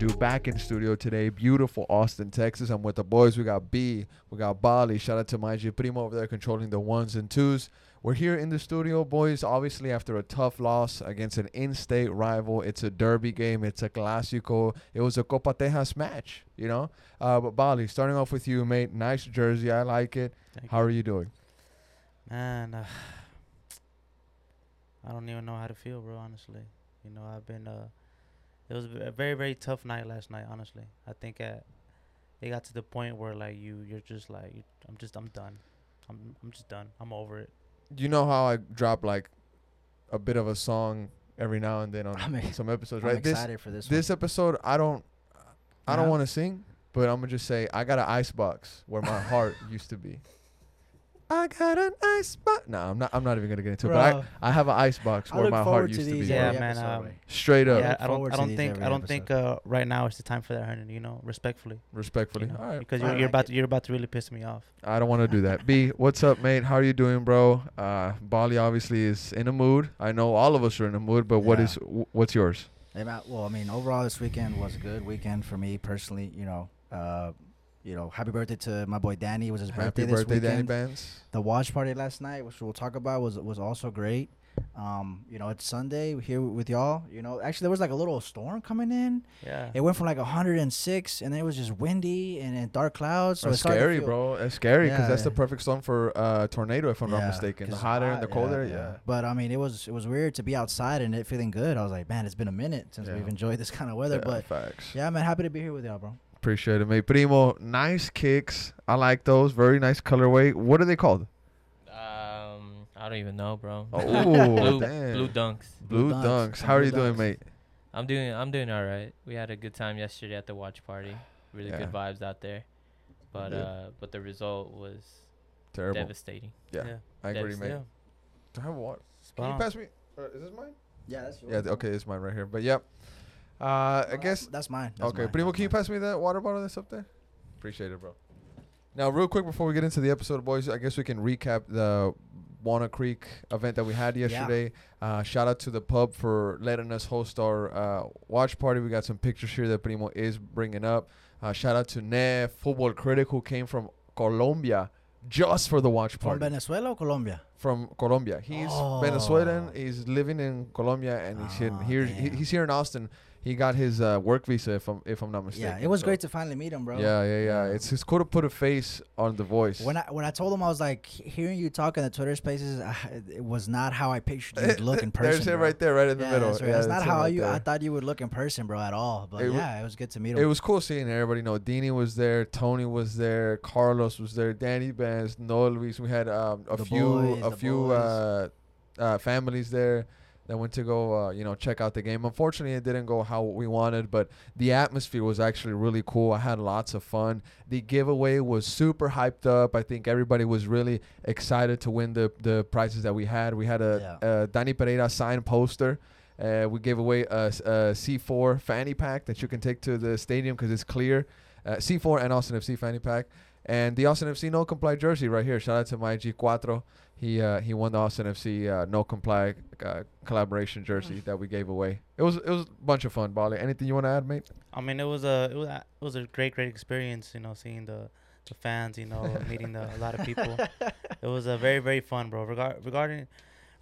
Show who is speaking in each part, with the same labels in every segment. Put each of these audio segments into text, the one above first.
Speaker 1: what we're here to do. Back in studio today, beautiful Austin, Texas. I'm with the boys. We got B, we got Bali. Shout out to my G Primo over there controlling the ones and twos. We're here in the studio, boys. Obviously, after a tough loss against an in-state rival, it's a derby game. It's a clásico. It was a Copa Tejas match, you know. Uh, but Bali, starting off with you, mate. Nice jersey. I like it.
Speaker 2: Thank
Speaker 1: How are you doing?
Speaker 2: Man, uh, I don't even know how to feel, bro. Honestly, you know, I've been. Uh, it was a very, very tough night last night. Honestly, I think at it got to the point where like you, you're just like, you, I'm just, I'm done. I'm, I'm just done. I'm over it.
Speaker 1: you know how I drop like a bit of a song every now and then on
Speaker 3: I'm
Speaker 1: some episodes,
Speaker 3: I'm
Speaker 1: right? This
Speaker 3: for this.
Speaker 1: this episode, I don't, I don't want to sing, but I'm gonna just say I got an ice box where my heart used to be. I got an ice box. No, I'm not. I'm not even gonna get into it. But I, I have an ice box
Speaker 3: I
Speaker 1: where my heart
Speaker 3: forward to
Speaker 1: used to be.
Speaker 3: these
Speaker 2: Yeah, man, um.
Speaker 1: Straight up,
Speaker 2: yeah, I don't, I don't think, I don't think uh, right now is the time for that, Hernan. You know, respectfully.
Speaker 1: respectfully.
Speaker 2: You know,
Speaker 1: All right,
Speaker 2: because you're, you're about, to, you're about to really piss me off.
Speaker 1: I don't want to do that. B, what's up, mate? How are you doing, bro? Uh, Bali obviously is in a mood. I know all of us are in a mood, but what
Speaker 3: Yeah.
Speaker 1: is wh- what's yours?
Speaker 3: Hey, Matt, well, I mean, overall, this weekend was a good weekend for me personally. You know, uh, you know, happy birthday to my boy Danny. It was his
Speaker 1: Happy
Speaker 3: birthday this
Speaker 1: birthday, Danny
Speaker 3: weekend.
Speaker 1: Bands.
Speaker 3: The watch party last night, which we'll talk about, was was also great. Um, you know, it's Sunday here with y'all. You know, actually, there was like a little storm coming in.
Speaker 2: Yeah.
Speaker 3: It went from like 106, and then it was just windy and, and dark clouds. So
Speaker 1: That's
Speaker 3: it's
Speaker 1: scary,
Speaker 3: feel-
Speaker 1: bro. That's scary because
Speaker 3: Yeah,
Speaker 1: that's the perfect storm for uh, tornado, if I'm not
Speaker 3: Yeah,
Speaker 1: mistaken. The
Speaker 3: 'cause
Speaker 1: hot and the
Speaker 3: hot,
Speaker 1: cold air, yeah.
Speaker 3: But I mean, it was it was weird to be outside and it feeling good. I was like, man, it's been a minute since
Speaker 1: Yeah.
Speaker 3: we've enjoyed this kind of weather.
Speaker 1: Yeah,
Speaker 3: But
Speaker 1: facts.
Speaker 3: yeah, man, happy to be here with y'all, bro.
Speaker 1: Appreciate it, mate. Primo, nice kicks. I like those. Very nice colorway. What are they called?
Speaker 4: Um, I don't even know, bro.
Speaker 1: Oh,
Speaker 4: blue,
Speaker 1: damn.
Speaker 4: blue dunks.
Speaker 1: Blue
Speaker 3: Blue
Speaker 1: dunks.
Speaker 3: Dunks.
Speaker 1: How are
Speaker 3: Blue
Speaker 1: you doing, mate?
Speaker 4: I'm doing, I'm doing all right. We had a good time yesterday at the watch party. Really
Speaker 1: Yeah.
Speaker 4: good vibes out there. But
Speaker 1: Good.
Speaker 4: uh, but the result was
Speaker 1: Terrible.
Speaker 4: devastating.
Speaker 1: Yeah. I agree, mate.
Speaker 4: yeah.
Speaker 1: Do I have water?
Speaker 2: Spot
Speaker 1: Can you pass me? Uh, is this mine?
Speaker 3: Yeah, that's yours.
Speaker 1: Yeah. th- Okay, it's mine right here. But yep. Uh, I guess.
Speaker 3: that's mine. That's
Speaker 1: Okay,
Speaker 3: mine,
Speaker 1: Primo, can you pass me that water bottle that's up there? Appreciate it, bro. Now, real quick before we get into the episode, boys, I guess we can recap the Wanna Creek event that we had yesterday. Uh, shout out to the pub for letting us host our uh, watch party. We got some pictures here that Primo is bringing up. Uh, shout out to Nev, football critic, who came from Colombia just for the watch party. From.
Speaker 3: Venezuela or Colombia?
Speaker 1: from Colombia. He's
Speaker 3: Oh.
Speaker 1: Venezuelan. He's living in Colombia, and he's here.
Speaker 3: Ah,
Speaker 1: here he, he's here in Austin. He got his uh, work visa, if I'm if I'm not mistaken.
Speaker 3: Yeah, it was
Speaker 1: So-
Speaker 3: great to finally meet him, bro.
Speaker 1: Yeah, yeah, yeah. It's it's cool to put a face on the voice.
Speaker 3: When I when I told him I was like hearing you talk in the Twitter Spaces, I, it was not how I pictured you look in person.
Speaker 1: There's it right there, right in the
Speaker 3: yeah,
Speaker 1: middle.
Speaker 3: That's, right.
Speaker 1: Yeah,
Speaker 3: that's not
Speaker 1: that's it
Speaker 3: how
Speaker 1: right
Speaker 3: you. I thought you would look in person, bro, at all. But
Speaker 1: It
Speaker 3: yeah, it was good to meet him.
Speaker 1: It was cool seeing everybody. know, Dini was there, Tony was there, Carlos was there, Danny Benz, Noah Luis. We had um, a
Speaker 3: The
Speaker 1: few
Speaker 3: boys,
Speaker 1: a few uh, uh, families there that went to go uh, you know check out the game. Unfortunately, it didn't go how we wanted, but the atmosphere was actually really cool. I had lots of fun. The giveaway was super hyped up. I think everybody was really excited to win the the prizes that we had. We had a, a Danny Pereira signed poster. Uh, we gave away a, a C4 fanny pack that you can take to the stadium because it's clear. Uh, C4 and Austin FC fanny pack. And the Austin FC no comply jersey right here. Shout out to my G4. He uh, he won the Austin FC uh, no comply uh, collaboration jersey that we gave away. It was it was a bunch of fun, Bali. Anything you want to add, mate?
Speaker 2: I mean, it was a it was a, it was a great great experience. You know, seeing the the fans. You know, meeting the, a lot of people. It was a very very fun, bro. Regard regarding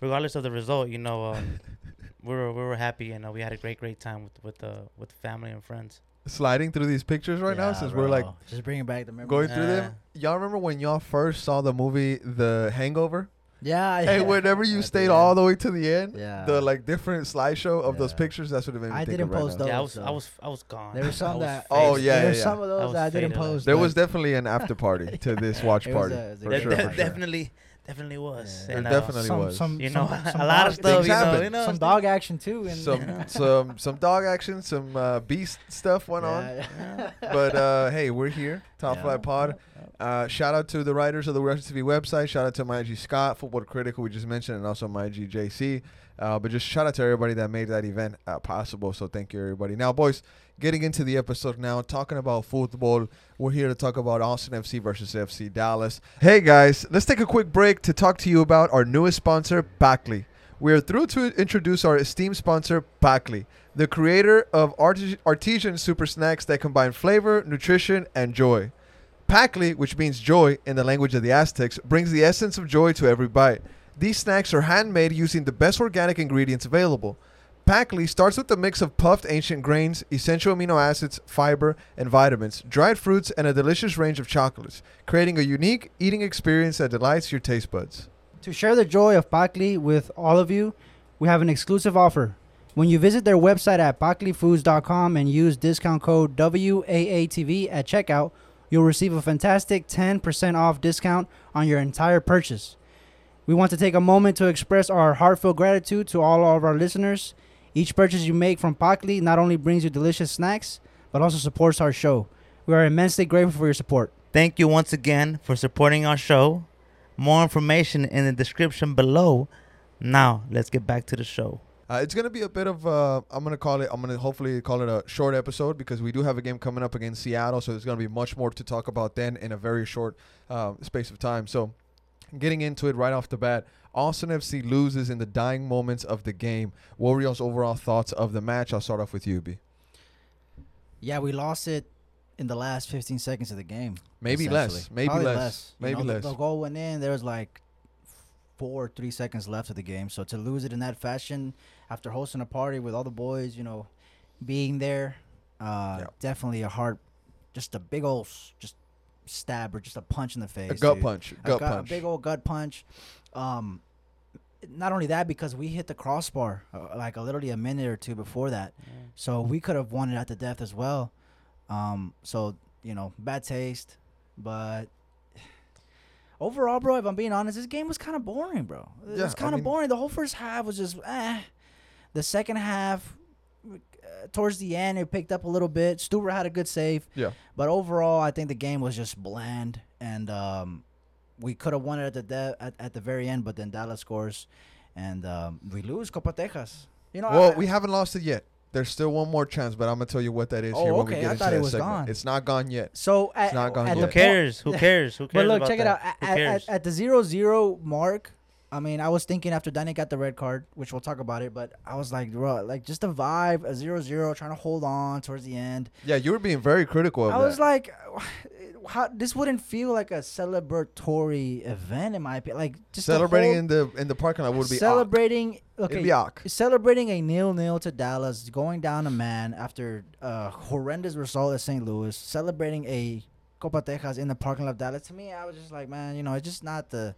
Speaker 2: regardless of the result, you know, um, we were we were happy and uh, we had a great great time with with the with family and friends.
Speaker 1: Sliding through these pictures right now
Speaker 3: Yeah,
Speaker 1: since we're like
Speaker 3: just bringing back the memories.
Speaker 1: going through them. Y'all remember when y'all first saw the movie The Hangover?
Speaker 3: Yeah, yeah.
Speaker 1: Hey, whenever you
Speaker 3: At
Speaker 1: stayed
Speaker 3: the
Speaker 1: all
Speaker 3: end.
Speaker 1: the way to the end,
Speaker 3: Yeah.
Speaker 1: the like different slideshow of those
Speaker 3: Yeah.
Speaker 1: pictures, that's what it made me
Speaker 3: I
Speaker 1: think
Speaker 3: didn't
Speaker 1: of right
Speaker 3: post
Speaker 1: now.
Speaker 3: those.
Speaker 2: yeah, I was. I was I was gone.
Speaker 3: There were
Speaker 2: I
Speaker 3: some
Speaker 2: was
Speaker 3: that.
Speaker 1: Oh,
Speaker 2: faded.
Speaker 1: yeah,
Speaker 3: there
Speaker 1: yeah,
Speaker 3: were
Speaker 1: yeah.
Speaker 3: some of
Speaker 2: I
Speaker 3: those
Speaker 2: was
Speaker 3: that I didn't
Speaker 2: faded.
Speaker 3: post.
Speaker 1: There
Speaker 3: but
Speaker 1: was definitely an after party to this watch
Speaker 3: it was
Speaker 1: party.
Speaker 3: a-
Speaker 1: for
Speaker 2: There,
Speaker 1: sure,
Speaker 2: there
Speaker 1: for sure.
Speaker 2: definitely definitely was.
Speaker 3: Yeah.
Speaker 1: There
Speaker 2: And, uh,
Speaker 1: definitely
Speaker 3: some,
Speaker 1: was.
Speaker 3: Some,
Speaker 2: You know,
Speaker 3: some
Speaker 2: a lot of
Speaker 3: dog-
Speaker 2: stuff. You know, you know,
Speaker 3: some dog action too. And
Speaker 1: some some some dog action, some uh, beast stuff went on.
Speaker 3: Yeah, yeah.
Speaker 1: But uh, hey, we're here, Top
Speaker 3: Yeah.
Speaker 1: Flight Pod. Uh, shout out to the writers of the Russian TV website. Shout out to my G Scott, football critic, who we just mentioned, and also my G JC. Uh, but just shout out to everybody that made that event uh, possible. So thank you, everybody. Now, boys, getting into the episode now, talking about football. We're here to talk about Austin FC versus FC Dallas. Hey, guys, let's take a quick break to talk to you about our newest sponsor, Pacli. We are thrilled to introduce our esteemed sponsor, Pacli, the creator of artis- artisan super snacks that combine flavor, nutrition, and joy. Pacli, which means joy in the language of the Aztecs, brings the essence of joy to every bite. These snacks are handmade using the best organic ingredients available. Pacli starts with a mix of puffed ancient grains, essential amino acids, fiber, and vitamins, dried fruits, and a delicious range of chocolates, creating a unique eating experience that delights your taste buds.
Speaker 3: To share the joy of Pacli with all of you, we have an exclusive offer. When you visit their website at paclifoods.com and use discount code WAATV at checkout, you'll receive a fantastic 10% off discount on your entire purchase. We want to take a moment to express our heartfelt gratitude to all of our listeners. Each purchase you make from Pacli not only brings you delicious snacks, but also supports our show. We are immensely grateful for your support.
Speaker 2: Thank you once again for supporting our show. More information in the description below. Now, let's get back to the show.
Speaker 1: Uh, it's gonna be a bit of uh, I'm gonna call it I'm gonna hopefully call it a short episode because we do have a game coming up against Seattle, so there's gonna be much more to talk about then in a very short uh, space of time. So, getting into it right off the bat, Austin FC loses in the dying moments of the game. What were y'all's overall thoughts of the match? I'll start off with you, B.
Speaker 3: Yeah, we lost it in the last 15 seconds of the game.
Speaker 1: Maybe less, maybe
Speaker 3: Probably
Speaker 1: less,
Speaker 3: You
Speaker 1: maybe
Speaker 3: know,
Speaker 1: less.
Speaker 3: The, goal went in. There was like four, three seconds left of the game. So to lose it in that fashion after hosting a party with all the boys, you know, being there, uh,
Speaker 1: Yeah.
Speaker 3: definitely a hard, just a big old, just stab or just a punch in the face.
Speaker 1: A gut
Speaker 3: dude.
Speaker 1: punch,
Speaker 3: A
Speaker 1: gut
Speaker 3: gut-
Speaker 1: punch.
Speaker 3: A big old gut punch. Um, not only that, because we hit the crossbar uh, like a, literally a minute or two before that. So we could have won it at the death as well. Um, so you know, bad taste, but overall, bro, if I'm being honest, this game was kind of boring, bro. It
Speaker 1: Yeah,
Speaker 3: was kind of
Speaker 1: mean-
Speaker 3: boring. The whole first half was just eh. The second half, uh, towards the end, it picked up a little bit. Stuver had a good save,
Speaker 1: Yeah.
Speaker 3: but overall, I think the game was just bland, and um, we could have won it at the de- at, at the very end, but then Dallas scores, and um, we lose Copa Texas. You know,
Speaker 1: Well,
Speaker 3: I-
Speaker 1: we haven't lost it yet. There's still one more chance, but I'm gonna tell you what that is
Speaker 3: Oh,
Speaker 1: here when we
Speaker 3: okay.
Speaker 1: get
Speaker 3: I
Speaker 1: into
Speaker 3: thought it was
Speaker 1: segment.
Speaker 3: gone.
Speaker 1: It's not gone yet.
Speaker 3: So at,
Speaker 1: not gone
Speaker 3: at
Speaker 1: yet.
Speaker 2: Who cares? Who cares? Who cares?
Speaker 3: But look,
Speaker 2: about
Speaker 3: check it out.
Speaker 2: Who
Speaker 3: At,
Speaker 2: cares?
Speaker 3: at, at the zero zero mark, I mean, I was thinking after Danny got the red card, which we'll talk about it, but I was like, bro, like just a vibe, a zero zero, trying to hold on towards the end.
Speaker 1: Yeah, you were being very critical of
Speaker 3: I
Speaker 1: that.
Speaker 3: was like, how this wouldn't feel like a celebratory event in my opinion. Like just
Speaker 1: Celebrating
Speaker 3: hold-
Speaker 1: in the in the parking lot would be
Speaker 3: celebrating.
Speaker 1: It'd be awk.
Speaker 3: celebrating a nil nil to Dallas, going down a man after a horrendous result at St. Louis, celebrating a Copa Texas in the parking lot of Dallas. To me, I was just like, man, you know, it's just not the,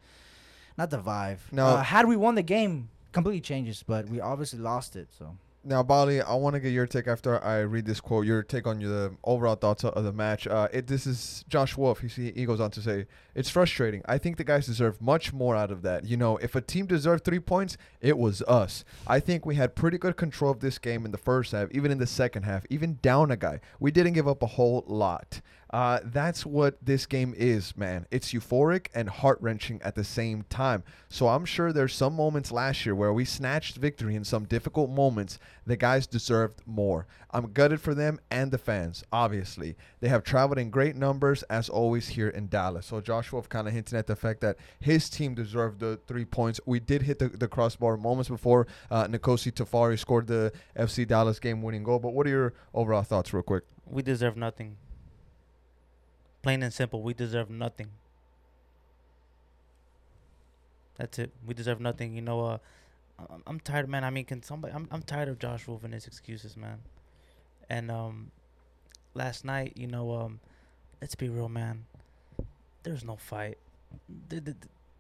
Speaker 3: not the vibe.
Speaker 1: No.
Speaker 3: uh, had we won the game, completely changes, but we obviously lost it. So
Speaker 1: Now, Bali, I want to get your take after I read this quote. Your take on your the overall thoughts of the match. Uh, it this is Josh Wolff. He he goes on to say it's frustrating. I think the guys deserve much more out of that. You know, if a team deserved three points, it was us. I think we had pretty good control of this game in the first half, even in the second half, even down a guy. We didn't give up a whole lot. Uh, that's what this game is, man. It's euphoric and heart wrenching at the same time. So I'm sure there's some moments last year where we snatched victory in some difficult moments. The guys deserved more. I'm gutted for them and the fans, obviously. They have traveled in great numbers, as always, here in Dallas. So Joshua kind of hinting at the fact that his team deserved the three points. We did hit the, the crossbar moments before uh, Nkosi Tafari scored the FC Dallas game winning goal. But what are your overall thoughts, real quick?
Speaker 2: We deserve nothing. Plain and simple, we deserve nothing. That's it. We deserve nothing. You know, uh, I'm, I'm tired, man. I mean, can somebody? I'm, I'm tired of Josh Wolff and his excuses, man. And um, last night, you know, um, let's be real, man. There's no fight. The, the,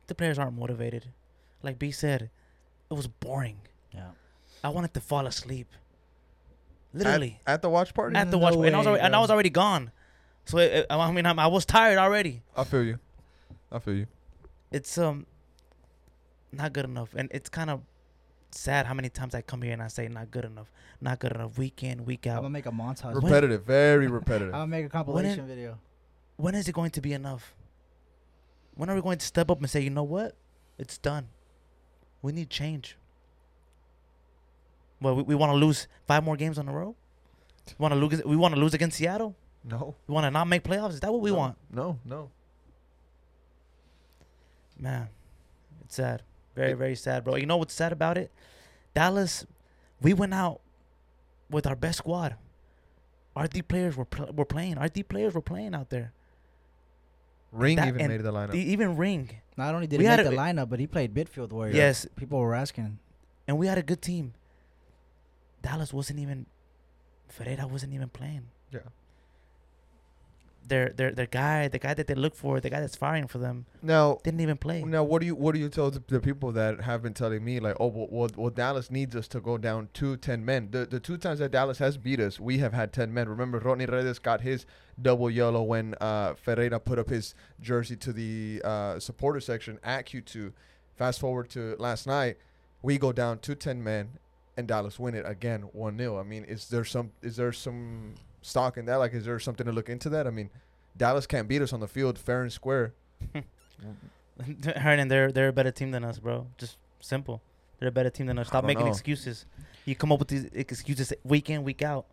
Speaker 2: the players aren't motivated. Like B said, it was boring.
Speaker 3: yeah,
Speaker 2: I wanted to fall asleep.
Speaker 1: At-
Speaker 2: Literally
Speaker 1: At, the watch party?
Speaker 2: at the
Speaker 3: No
Speaker 2: watch, and I was
Speaker 3: way,
Speaker 2: already, and I was already gone. So it, I I mean, I'm, I was tired already.
Speaker 1: I feel you. I feel you.
Speaker 2: It's um not good enough, and it's kind of sad how many times I come here and I say not good enough, not good enough, week in, week out.
Speaker 3: I'm gonna make a montage.
Speaker 2: When-
Speaker 1: Repetitive, very repetitive.
Speaker 3: I'm gonna make a compilation video.
Speaker 2: When is it going to be enough? When are we going to step up and say, you know what, it's done. We need change. Well, we, we want to lose five more games on the row. We want to lose. We want to lose against Seattle.
Speaker 1: No,
Speaker 2: We want to not make playoffs. Is that what we
Speaker 1: no,
Speaker 2: want?
Speaker 1: No, no.
Speaker 2: Man, it's sad. Very, very sad, bro. You know what's sad about it? Dallas, we went out with our best squad. Our D players were pl- were playing. Our D players were playing out there.
Speaker 1: Ring
Speaker 2: That-
Speaker 1: even made the lineup.
Speaker 2: The, even Ring,
Speaker 3: Not only did
Speaker 2: We
Speaker 3: he
Speaker 2: had
Speaker 3: make the
Speaker 2: a-
Speaker 3: lineup, but he played midfield warrior.
Speaker 2: Yes.
Speaker 3: People were asking.
Speaker 2: and we had a good team. Dallas wasn't even. Ferreira wasn't even playing.
Speaker 1: yeah.
Speaker 2: Their their their guy, the guy that they look for, the guy that's firing for them,
Speaker 1: Now,
Speaker 2: didn't even play.
Speaker 1: now, what do you what do you tell the, the people that have been telling me like, oh, well, well, well, Dallas needs us to go down to ten men. The the two times that Dallas has beat us, we have had ten men. Remember, Rodney Redes got his double yellow when uh, Ferreira put up his jersey to the uh, supporter section at Q2. Fast forward to last night, we go down to ten men, and Dallas win it again one 0 I mean, is there some is there some stock in that? Like, is there something to look into that? I mean, Dallas can't beat us on the field fair and square.
Speaker 2: Hernan, they're they're a better team than us, bro. Just simple. They're a better team than us. Stop making
Speaker 1: know.
Speaker 2: excuses. You come up with these excuses week in, week out.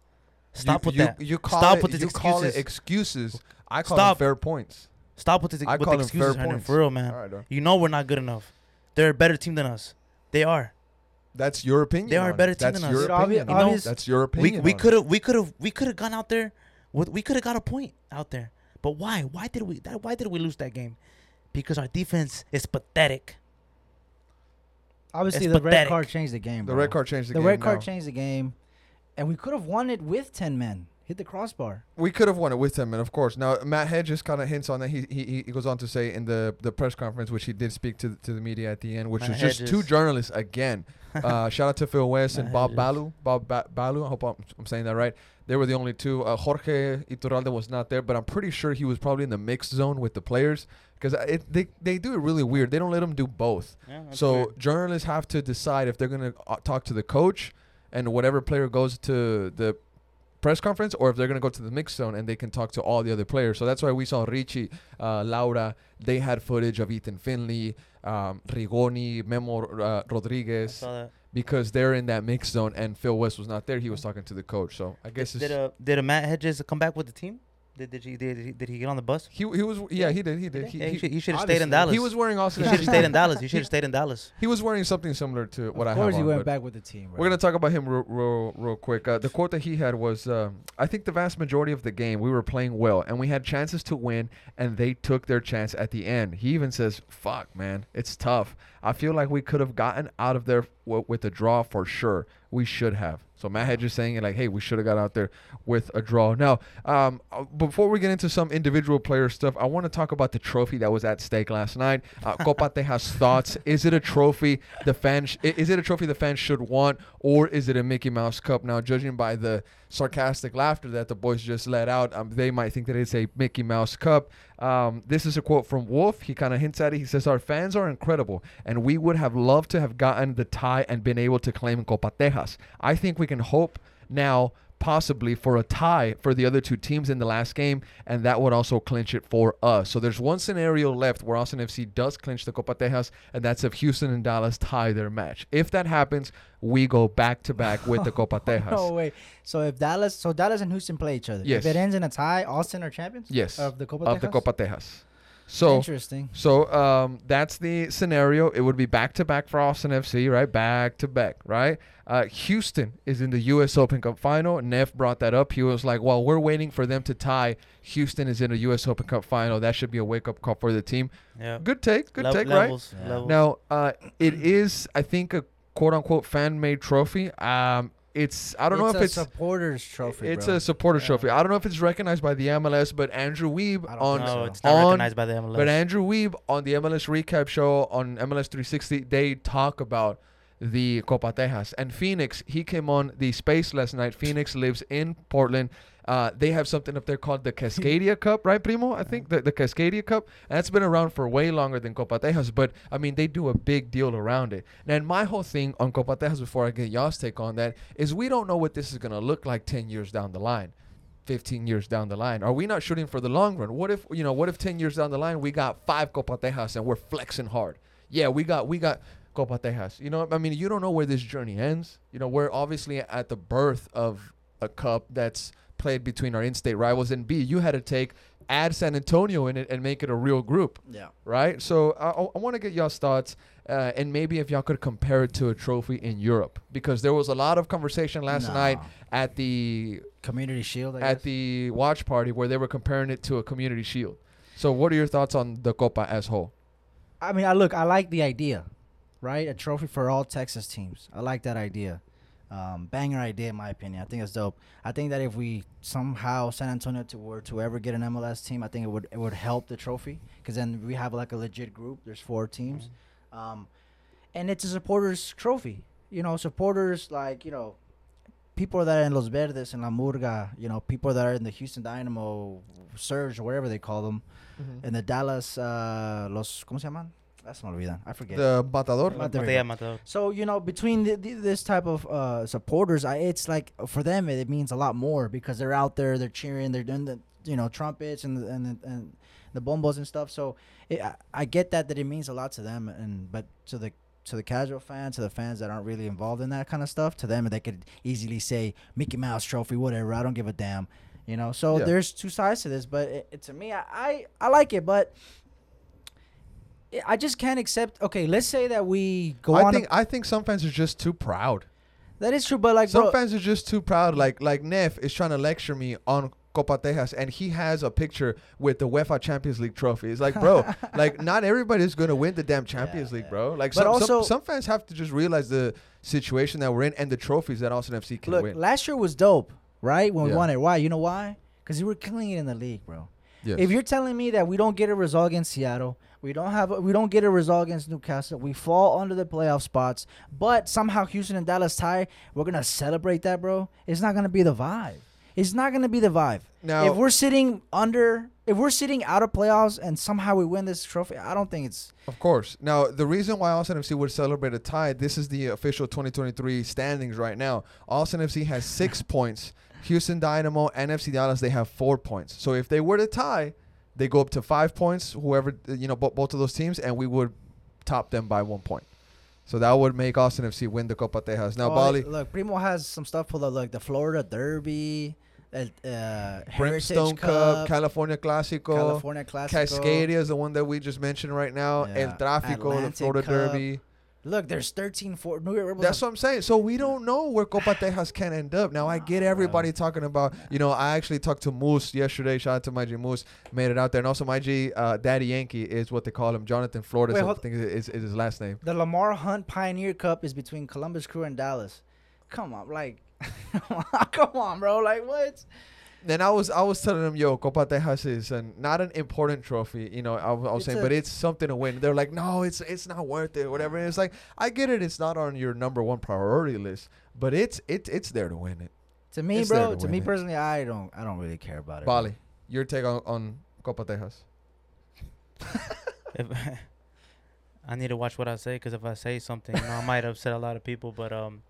Speaker 2: Stop
Speaker 1: you,
Speaker 2: with
Speaker 1: you,
Speaker 2: that.
Speaker 1: You call
Speaker 2: Stop
Speaker 1: it,
Speaker 2: with these
Speaker 1: you call it
Speaker 2: excuses.
Speaker 1: excuses. I call
Speaker 2: Stop.
Speaker 1: them fair points.
Speaker 2: Stop with, the
Speaker 1: I
Speaker 2: with
Speaker 1: call
Speaker 2: the
Speaker 1: them fair
Speaker 2: Hernan.
Speaker 1: points.
Speaker 2: For real, man.
Speaker 1: Right.
Speaker 2: You know we're not good enough. They're a better team than us. They are.
Speaker 1: That's your opinion.
Speaker 2: They are a better team
Speaker 1: That's
Speaker 2: than
Speaker 1: your
Speaker 2: us.
Speaker 3: Dude, obvi-
Speaker 1: opinion.
Speaker 2: You know,
Speaker 1: That's your opinion.
Speaker 2: we
Speaker 1: on
Speaker 2: could have we could have we could have gone out there. With, we could have got a point out there. But why? Why did we? That, why did we lose that game? Because our defense is pathetic.
Speaker 3: Obviously,
Speaker 2: It's
Speaker 3: the red card changed the game.
Speaker 1: The red card changed the,
Speaker 3: The
Speaker 1: game.
Speaker 3: The red card
Speaker 1: now.
Speaker 3: changed the game, and we could have won it with ten men. Hit the crossbar.
Speaker 1: We could have won it with him, and of course, now Matt Hedges kind of hints on that. He, he he goes on to say in the the press conference, which he did speak to to the media at the end, which
Speaker 2: Matt
Speaker 1: was just two journalists again. Uh, shout out to Phil West and Bob
Speaker 2: Hedges.
Speaker 1: Balu. Bob ba- Balu. I hope I'm, I'm saying that right. They were the only two. Uh, Jorge Iturralde was not there, but I'm pretty sure he was probably in the mixed zone with the players because they they do it really weird. They don't let them do both.
Speaker 2: Yeah, that's
Speaker 1: So
Speaker 2: weird.
Speaker 1: journalists have to decide if they're going to uh, talk to the coach and whatever player goes to the press conference or if they're going to go to the mix zone and they can talk to all the other players. So that's why we saw Richie, uh, Laura, they had footage of Ethan Finlay, um, Rigoni, Memo uh, Rodriguez because they're in that mix zone and Phil West was not there. He was talking to the coach. So I guess
Speaker 2: did,
Speaker 1: it's,
Speaker 2: did uh did a Matt Hedges come back with the team? Did did he did he, did he get on the bus?
Speaker 1: he, he was yeah he did he did he,
Speaker 2: yeah,
Speaker 1: he,
Speaker 2: he should have stayed in. Dallas.
Speaker 1: he was wearing Austin
Speaker 2: He should have stayed in Dallas. He should have stayed in Dallas.
Speaker 1: he was wearing something similar to what
Speaker 3: of
Speaker 1: I
Speaker 3: course,
Speaker 1: have
Speaker 3: he
Speaker 1: on,
Speaker 3: went back with the team. Bro.
Speaker 1: We're gonna talk about him real, real, real quick. Uh, the quote that he had was, um, "I think the vast majority of the game we were playing well, and we had chances to win, and they took their chance at the end." He even says, "Fuck, man, it's tough. I feel like we could have gotten out of there w- with a draw for sure. We should have." So Matt Hedges saying it like, "Hey, we should have got out there with a draw." Now, um, uh, before we get into some individual player stuff, I want to talk about the trophy that was at stake last night. Uh, Copa Tejas thoughts: Is it a trophy the fans? i- Is it a trophy the fans should want, or is it a Mickey Mouse Cup? Now, judging by the sarcastic laughter that the boys just let out, um, they might think that it's a Mickey Mouse Cup. Um, this is a quote from Wolff. He kind of hints at it. He says, "Our fans are incredible, and we would have loved to have gotten the tie and been able to claim Copa Tejas. I think we can hope now." Possibly for a tie for the other two teams in the last game, and that would also clinch it for us. So there's one scenario left where Austin FC does clinch the Copa Tejas, and that's if Houston and Dallas tie their match. If that happens, we go back to back with the Copa Tejas.
Speaker 3: No way. So if Dallas, so Dallas and Houston play each other.
Speaker 1: Yes.
Speaker 3: If it ends in a tie, Austin are champions.
Speaker 1: Yes,
Speaker 3: Of the Copa.
Speaker 1: of the Copa Tejas. So
Speaker 3: interesting.
Speaker 1: So um, that's the scenario. It would be back to back for Austin FC, right? Back to back, right? Uh, Houston is in the U.S. Open Cup final. Neff brought that up. He was like, "Well, we're waiting for them to tie. Houston is in the U.S. Open Cup final. That should be a wake up call for the team."
Speaker 2: Yeah.
Speaker 1: Good take, good
Speaker 2: Lev-
Speaker 1: take, right?
Speaker 2: levels,
Speaker 3: Yeah.
Speaker 2: levels.
Speaker 1: Now, uh, it is, I think, a quote unquote fan made trophy. Um, it's I don't know if
Speaker 3: a
Speaker 1: it's
Speaker 3: supporters trophy.
Speaker 1: it's
Speaker 3: bro.
Speaker 1: a supporter
Speaker 2: Yeah.
Speaker 1: trophy. I don't know if it's recognized by the MLS, but Andrew
Speaker 3: Wiebe
Speaker 1: on
Speaker 3: think
Speaker 2: no, it's not
Speaker 1: on-
Speaker 2: recognized by the MLS.
Speaker 1: but Andrew Wiebe on the MLS recap show on MLS 360, they talk about the Copa Tejas. And Phoenix, he came on the space last night. Phoenix lives in Portland. Uh, they have something up there called the Cascadia Cup, right, Primo? I think the, the Cascadia Cup. And that's been around for way longer than Copa Tejas. But, I mean, they do a big deal around it. And my whole thing on Copa Tejas, before I get y'all's take on that, is we don't know what this is going to look like 10 years down the line. 15 years down the line? Are we not shooting for the long run? What if, you know, what if 10 years down the line we got five Copa Tejas and we're flexing hard? Yeah, we got we got Copa Tejas. You know, I mean, you don't know where this journey ends. You know, we're obviously at the birth of a cup that's played between our in-state rivals and B, you had to take add San Antonio in it and make it a real group
Speaker 3: yeah.
Speaker 1: right? So I, I want to get y'all's thoughts uh, and maybe if y'all could compare it to a trophy in Europe, because there was a lot of conversation last
Speaker 3: No.
Speaker 1: night at the
Speaker 3: Community Shield. I
Speaker 1: at
Speaker 3: guess.
Speaker 1: the watch party where they were comparing it to a Community Shield. So, what are your thoughts on the Copa as whole?
Speaker 3: I mean, I look. I like the idea, right? A trophy for all Texas teams. I like that idea. Um, banger idea, in my opinion. I think it's dope. I think that if we somehow San Antonio to were to ever get an MLS team, I think it would it would help the trophy because then we have like a legit group. There's four teams, um, and it's a supporters trophy. You know, supporters like you know, people that are in Los Verdes and La Murga. You know, people that are in the Houston Dynamo, Surge or whatever they call them, and the Dallas uh, Los ¿Cómo se llaman? That's not olvidan. I forget.
Speaker 1: The Matador.
Speaker 3: But there we
Speaker 2: Mateo,
Speaker 3: go.
Speaker 2: Mateo.
Speaker 3: So you know, between the, the, this type of uh, supporters, I it's like for them it, means a lot more because they're out there, they're cheering, they're doing the you know trumpets and the, and the, and the bombos and stuff. So it, I, I get that that it means a lot to them, and but to the to the casual fan, to the fans that aren't really involved in that kind of stuff, to them they could easily say Mickey Mouse Trophy, whatever. I don't give a damn. You know, so
Speaker 1: Yeah.
Speaker 3: there's two sides to this, but it, it, to me, I, I I like it, but I just can't accept. Okay, let's say that we go
Speaker 1: I
Speaker 3: on. a-
Speaker 1: think I think some fans are just too proud.
Speaker 3: that is true, but like,
Speaker 1: Some
Speaker 3: bro,
Speaker 1: fans are just too proud. Like like Neff is trying to lecture me on Copa Tejas, and he has a picture with the UEFA Champions League trophy. It's like, bro, like not everybody's gonna win the damn Champions League, bro. Like
Speaker 3: But
Speaker 1: some,
Speaker 3: also-
Speaker 1: some some fans have to just realize the situation that we're in and the trophies that Austin FC can
Speaker 3: look,
Speaker 1: win.
Speaker 3: last year was dope, right? When we
Speaker 1: Yeah.
Speaker 3: won it. Why? You know why? Because we were killing it in the league, bro.
Speaker 1: Yes.
Speaker 3: If you're telling me that we don't get a result against Seattle, we don't have, we don't get a result against Newcastle, we fall under the playoff spots, but somehow Houston and Dallas tie, we're gonna celebrate that, bro. It's not gonna be the vibe. It's not gonna be the vibe.
Speaker 1: now
Speaker 3: if we're sitting under, if we're sitting out of playoffs and somehow we win this trophy, I don't think it's.
Speaker 1: Of course. Now, the reason why Austin FC would celebrate a tie, this is the official 2023 standings right now. Austin FC has six points. Houston Dynamo and FC Dallas, they have four points. So if they were to tie, they go up to five points, whoever, you know, bo- both of those teams, and we would top them by one point. So that would make Austin FC win the Copa Tejas. Now,
Speaker 3: Oh,
Speaker 1: Bali,
Speaker 3: Look, Primo has some stuff pulled up, like the Florida Derby, uh, uh,
Speaker 1: Brimstone Cup,
Speaker 3: Cup,
Speaker 1: California Classico,
Speaker 3: California Classico.
Speaker 1: Cascadia is the one that we just mentioned right now,
Speaker 3: Yeah.
Speaker 1: El Tráfico, the Florida
Speaker 3: Cup.
Speaker 1: Derby.
Speaker 3: Look, there's 13 for New York Red Bulls
Speaker 1: That's what I'm saying. So we don't know where Copa Tejas can end up. Now I get everybody talking about. You know, I actually talked to Moose yesterday. Shout out to my G Moose, made it out there, and also my G uh, Daddy Yankee is what they call him. Jonathan Flores,
Speaker 3: Wait,
Speaker 1: I think is, is his last name.
Speaker 3: the Lamar Hunt Pioneer Cup is between Columbus Crew and Dallas. Come on, like, come on, bro. Like, what?
Speaker 1: Then I was I was telling them, yo, Copa Tejas is an, not an important trophy. You know, I, was- I was
Speaker 3: It's
Speaker 1: saying,
Speaker 3: a-
Speaker 1: but it's something to win. They're like, no, it's it's not worth it, whatever. And it's like I get it. It's not on your number one priority list, but it's it, it's there to win it.
Speaker 3: To me,
Speaker 1: It's
Speaker 3: bro.
Speaker 1: to
Speaker 3: To, me
Speaker 1: it.
Speaker 3: personally, I don't, I don't really care about it.
Speaker 1: Bali, your take on, on Copa Tejas?
Speaker 2: If I need to watch what I say because if I say something, you know, I might upset a lot of people. But um,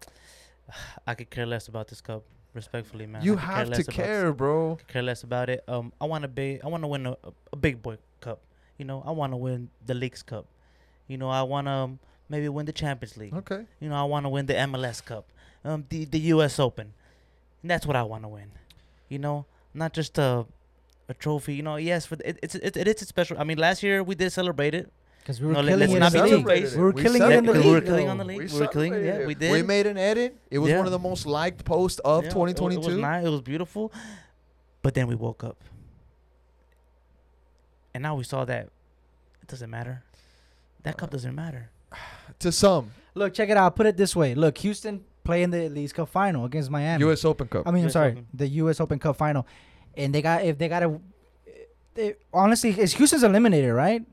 Speaker 2: I could care less about this cup. Respectfully, man.
Speaker 1: you
Speaker 2: I
Speaker 1: have
Speaker 2: less
Speaker 1: to
Speaker 2: about-
Speaker 1: care, bro.
Speaker 2: care less about it. Um, I want to be. I want to win a, a big boy cup. You know, I want to win the Leagues Cup. You know, I want to um, maybe win the Champions League.
Speaker 1: Okay.
Speaker 2: You know, I want to win the MLS Cup, um, the the U.S. Open. And that's what I want to win. You know, not just a a trophy. You know, yes, for the, it, it's it, it is a special. I mean, last year we did celebrate it.
Speaker 3: Because we were
Speaker 2: No,
Speaker 3: killing
Speaker 2: let's
Speaker 3: it
Speaker 2: not
Speaker 3: in
Speaker 2: be
Speaker 3: the
Speaker 2: too
Speaker 3: league. We were
Speaker 1: We
Speaker 3: killing it in the league.
Speaker 2: We were killing
Speaker 3: though.
Speaker 2: on the league.
Speaker 1: We,
Speaker 2: We were killing- yeah, we did.
Speaker 1: We made an edit. It was
Speaker 2: Yeah.
Speaker 1: one of the most liked posts of
Speaker 2: Yeah, it-
Speaker 1: 2022.
Speaker 2: It was nice. It was beautiful. But then we woke up, and now we saw that it doesn't matter. That cup doesn't matter.
Speaker 1: To some,
Speaker 3: Look, check it out. Put it this way. Look, Houston playing the Leagues Cup final against Miami.
Speaker 1: U.S. Open Cup.
Speaker 3: I mean, I'm sorry,
Speaker 2: Open.
Speaker 3: the U.S. Open Cup final, and they got if they got to. They, honestly, is Houston's eliminated, right?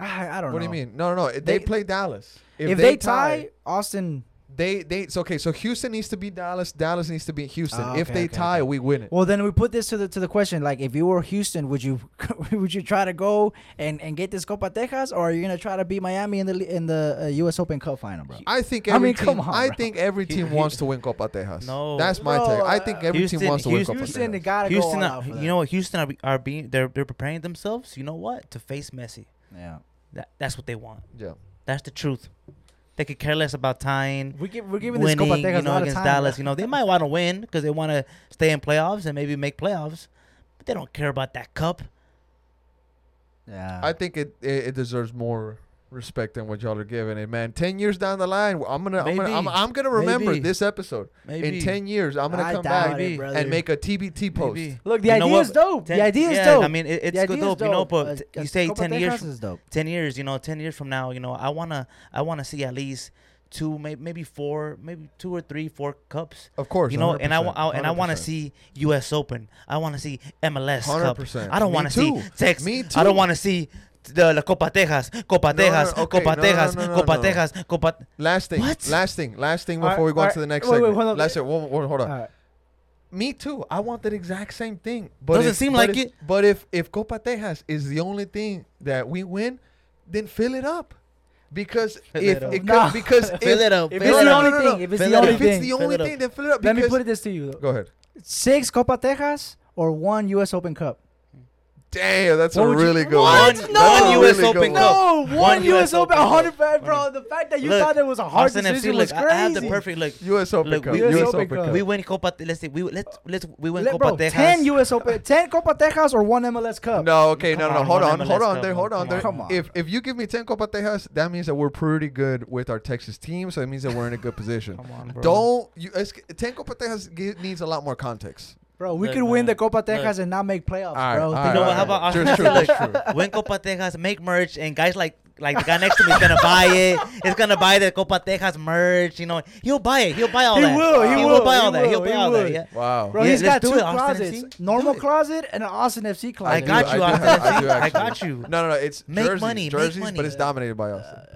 Speaker 3: I, I don't know.
Speaker 1: what
Speaker 3: know.
Speaker 1: do you mean? No, no, no. They,
Speaker 3: They-
Speaker 1: play Dallas.
Speaker 3: If, they, tie, Austin.
Speaker 1: they they it's okay. So Houston needs to beat Dallas. Dallas needs to beat Houston.
Speaker 3: Ah,
Speaker 1: if they
Speaker 3: okay,
Speaker 1: tie,
Speaker 3: okay.
Speaker 1: we win it.
Speaker 3: Well, then we put this to the to the question: like, if you were Houston, would you would you try to go and, and get this Copa Texas, or are you gonna try to beat Miami in the in the uh, U.S. Open Cup final, bro?
Speaker 1: I think
Speaker 3: I
Speaker 1: every
Speaker 3: mean,
Speaker 1: team.
Speaker 3: come on,
Speaker 1: I
Speaker 3: bro.
Speaker 1: think every team
Speaker 2: he-
Speaker 1: wants to win Copa Tejas.
Speaker 2: No.
Speaker 1: that's my
Speaker 3: Bro,
Speaker 1: take. I think every
Speaker 2: Houston-
Speaker 1: team wants to win
Speaker 2: Houston-
Speaker 1: Copa
Speaker 3: Houston, they
Speaker 1: Tejas.
Speaker 3: gotta go
Speaker 2: Houston,
Speaker 3: all
Speaker 2: are,
Speaker 3: out for
Speaker 2: you
Speaker 3: that.
Speaker 2: know what? Houston are, are being they're they're preparing themselves. You know what? To face Messi.
Speaker 3: Yeah,
Speaker 2: That that's what they want.
Speaker 1: Yeah.
Speaker 2: That's the truth. They could care less about tying,
Speaker 3: we give, we're giving this
Speaker 2: winning.
Speaker 3: Copa Texas
Speaker 2: You
Speaker 3: a
Speaker 2: know,
Speaker 3: lot of
Speaker 2: against
Speaker 3: time.
Speaker 2: Dallas. You know, they might want to win because they want to stay in playoffs and maybe make playoffs, but they don't care about that cup.
Speaker 3: Yeah,
Speaker 1: I think it, it it deserves more respecting what y'all are giving it, man. Ten years down the line, I'm gonna, I'm gonna, I'm, I'm gonna remember
Speaker 3: Maybe.
Speaker 1: this episode.
Speaker 2: Maybe.
Speaker 1: In ten years, I'm gonna
Speaker 3: I
Speaker 1: come back
Speaker 3: it,
Speaker 1: and make a TBT post.
Speaker 2: Maybe.
Speaker 3: Look, the
Speaker 2: You
Speaker 3: idea is dope.
Speaker 2: Ten-
Speaker 3: the idea is
Speaker 2: yeah,
Speaker 3: dope.
Speaker 2: I mean, it, it's
Speaker 3: the
Speaker 2: good
Speaker 3: idea is
Speaker 2: dope, you know. But
Speaker 3: Uh,
Speaker 2: you say ten years,
Speaker 3: is dope.
Speaker 2: ten years, you know, ten years from now, you know, I wanna, I wanna see at least two, maybe, maybe four, maybe two or three, four cups.
Speaker 1: Of course,
Speaker 2: You know, and I, wa-
Speaker 1: 100%,
Speaker 2: I and I want to see U.S. Open. I want to see MLS Cup.
Speaker 1: 100%.
Speaker 2: I don't want to see
Speaker 1: too.
Speaker 2: Tex.
Speaker 1: Me
Speaker 2: I don't want to see the La Copa Tejas, Copa
Speaker 1: No, no, no, okay,
Speaker 2: Copa
Speaker 1: no, no, no, no,
Speaker 2: Copa
Speaker 1: no.
Speaker 2: Tejas, Copa.
Speaker 1: Last thing,
Speaker 2: What?
Speaker 1: last thing, last thing
Speaker 3: Alright,
Speaker 1: before we go on to the next
Speaker 3: wait, wait,
Speaker 1: segment.
Speaker 3: hold on.
Speaker 1: Last thing, whoa, whoa, hold on.
Speaker 3: All right.
Speaker 1: Me too. I want that exact same thing. But
Speaker 2: Doesn't
Speaker 1: if-
Speaker 2: seem
Speaker 1: but
Speaker 2: like
Speaker 1: if-
Speaker 2: it.
Speaker 1: But if if Copa Tejas is the only thing that we win, then fill it up. Because
Speaker 2: Fill
Speaker 1: if
Speaker 2: it
Speaker 1: it
Speaker 3: Nah.
Speaker 1: could, because if,
Speaker 2: Fill it up.
Speaker 3: If
Speaker 2: fill
Speaker 3: it's the only
Speaker 1: no, no, no.
Speaker 3: thing, if it's the only
Speaker 2: up.
Speaker 1: if it's the only thing, then fill it up.
Speaker 3: let me put it this to you.
Speaker 1: Go ahead.
Speaker 3: six Copa Tejas or one U.S. Open Cup.
Speaker 1: Damn, that's
Speaker 3: What
Speaker 1: a
Speaker 3: would you-
Speaker 1: really good
Speaker 2: What?
Speaker 1: one.
Speaker 2: No.
Speaker 1: That's a
Speaker 2: One
Speaker 1: really
Speaker 2: US
Speaker 1: good
Speaker 2: Open
Speaker 1: one.
Speaker 2: Cup.
Speaker 3: No,
Speaker 2: One
Speaker 3: one U.S.
Speaker 2: US
Speaker 3: Open,
Speaker 2: Open
Speaker 3: hundred
Speaker 2: Cup.
Speaker 3: bro. The fact that you
Speaker 2: Look,
Speaker 3: thought it was a hard
Speaker 2: Austin FC,
Speaker 3: decision
Speaker 2: look,
Speaker 3: was
Speaker 2: I I have the perfect look.
Speaker 1: U.S. Open
Speaker 2: Look,
Speaker 1: Cup.
Speaker 2: we-
Speaker 1: US
Speaker 3: US
Speaker 1: Open
Speaker 3: Open
Speaker 1: Cup.
Speaker 3: Cup.
Speaker 2: We win Copa. Let's see. We let's let's we win
Speaker 3: Let-
Speaker 2: Copa
Speaker 3: bro,
Speaker 2: Tejas.
Speaker 3: ten U.S. Open, ten Copa Tejas or one MLS Cup.
Speaker 1: No, okay, no,
Speaker 2: Come
Speaker 1: no,
Speaker 2: on,
Speaker 1: hold
Speaker 2: one
Speaker 1: on,
Speaker 2: MLS
Speaker 1: hold on
Speaker 2: Cup,
Speaker 1: there, hold
Speaker 2: man.
Speaker 1: on there.
Speaker 3: Come on.
Speaker 1: If if you give me ten Copa Tejas, that means that we're pretty good with our Texas team, so it means that we're in a good position.
Speaker 2: Come on, bro.
Speaker 1: Don't you? it's- Ten Copa Tejas gi- needs a lot more context.
Speaker 3: Bro, we
Speaker 2: Look,
Speaker 3: could win
Speaker 2: man,
Speaker 3: the Copa Tejas
Speaker 2: look.
Speaker 3: and not make playoffs,
Speaker 1: All right,
Speaker 3: bro.
Speaker 1: all
Speaker 3: Think
Speaker 1: right,
Speaker 2: You know
Speaker 3: about
Speaker 2: what? How
Speaker 3: that.
Speaker 2: about
Speaker 1: True,
Speaker 2: Austin
Speaker 1: true,
Speaker 2: FC?
Speaker 1: that's true.
Speaker 2: Win Copa Tejas, make merch, and guys like like the guy next to me is gonna buy it. He's gonna buy the Copa Tejas merch. You know, he'll buy it. He'll buy all that.
Speaker 3: He
Speaker 2: that.
Speaker 3: will, he
Speaker 2: He
Speaker 3: will,
Speaker 2: will buy
Speaker 3: he
Speaker 2: all that. He'll
Speaker 3: will,
Speaker 2: buy
Speaker 3: he
Speaker 2: all that.
Speaker 3: would.
Speaker 2: Yeah.
Speaker 1: Wow.
Speaker 3: Bro,
Speaker 2: Yeah,
Speaker 3: he's
Speaker 2: let's
Speaker 3: got
Speaker 2: do
Speaker 3: two
Speaker 2: it, Austin
Speaker 3: closets:
Speaker 2: FC.
Speaker 3: normal
Speaker 2: Do it.
Speaker 3: closet and an Austin FC closet.
Speaker 2: I got
Speaker 1: do,
Speaker 2: you,
Speaker 1: I do
Speaker 2: Austin
Speaker 1: I
Speaker 2: FC.
Speaker 1: do
Speaker 2: I
Speaker 1: actually.
Speaker 2: got you.
Speaker 1: No, no, no. It's
Speaker 2: Make
Speaker 1: jerseys,
Speaker 2: money, make
Speaker 1: jerseys,
Speaker 2: money.
Speaker 1: but it's dominated by us.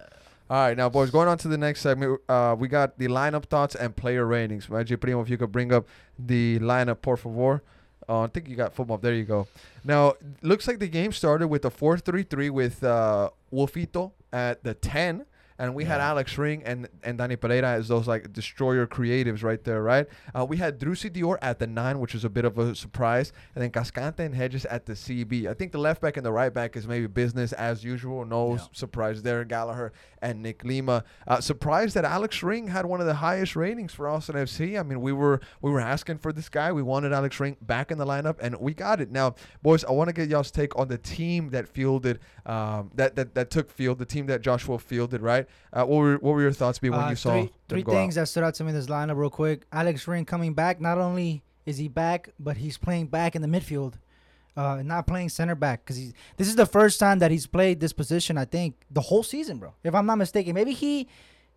Speaker 1: All right, now, boys, going on to the next segment. Uh, we got the lineup thoughts and player ratings. Magic Primo, if you could bring up the lineup, por favor. Uh, I think you got football. There you go. Now, looks like the game started with a 4-3-3 with uh, Wolfito at the 10. And we had Alex Ring and, and Danny Pereira as those like destroyer creatives right there, right? Uh, we had Driussi Dior at the nine, which is a bit of a surprise, and then Cascante and Hedges at the CB. I think the left back and the right back is maybe business as usual. No
Speaker 3: Yeah.
Speaker 1: surprise there. Gallagher and Nick Lima. Uh, surprised that Alex Ring had one of the highest ratings for Austin FC. I mean, we were we were asking for this guy. We wanted Alex Ring back in the lineup, and we got it. Now, boys, I want to get y'all's take on the team that fielded um, that, that that took field, the team that Joshua fielded. Right? Uh, what were what were your thoughts be when
Speaker 3: Uh,
Speaker 1: you saw
Speaker 3: three,
Speaker 1: them
Speaker 3: three things
Speaker 1: out?
Speaker 3: that stood out to me in this lineup real quick. Alex Ring coming back. Not only is he back, but he's playing back in the midfield, uh, not playing center back because he's. This is the first time that he's played this position. I think the whole season, bro. If I'm not mistaken, maybe he.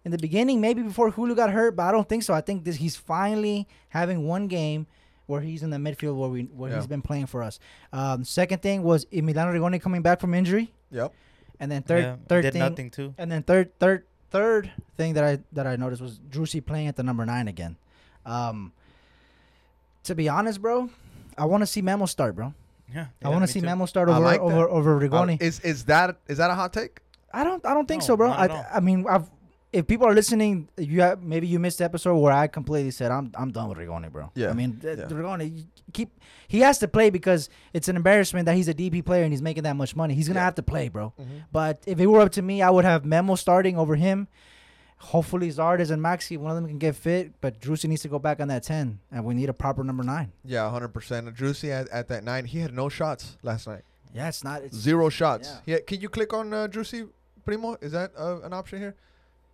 Speaker 3: In the beginning, maybe before Hulu got hurt, but I don't think so. I think this he's finally having one game where he's in the midfield where we where
Speaker 1: Yeah.
Speaker 3: he's been playing for us. Um, second thing was Emiliano Rigoni coming back from injury,
Speaker 1: Yep.
Speaker 3: and then third
Speaker 2: Yeah,
Speaker 3: third
Speaker 2: did
Speaker 3: thing
Speaker 2: nothing too.
Speaker 3: and then third, third, third thing that I that I noticed was Driussi playing at the number nine again. Um, to be honest, bro, I want to see Memo start, bro.
Speaker 2: Yeah,
Speaker 3: I want to see Memo start over
Speaker 1: like that.
Speaker 3: over over
Speaker 1: Uh,
Speaker 3: Rigoni.
Speaker 1: is is that is that a hot take?
Speaker 3: I don't I don't think
Speaker 2: No,
Speaker 3: so, bro. I. I mean I've. If people are listening, you have, maybe you missed the episode where I completely said I'm I'm done with Rigoni, bro.
Speaker 1: Yeah,
Speaker 3: I mean
Speaker 1: yeah.
Speaker 3: Rigoni, keep he has to play because it's an embarrassment that he's a DP player and he's making that much money. He's gonna
Speaker 1: Yeah.
Speaker 3: have to play, bro. But if it were up to me, I would have Memo starting over him. Hopefully Zardes and Maxi, one of them can get fit, but Driussi needs to go back on that ten, and we need a proper number nine.
Speaker 1: Yeah, hundred percent. Driussi at, at that nine, he had no shots last night.
Speaker 3: Yeah, it's not. It's,
Speaker 1: Zero shots.
Speaker 3: yeah.
Speaker 1: Yeah. Can you click on uh, Driussi Primo? Is that uh, an option here?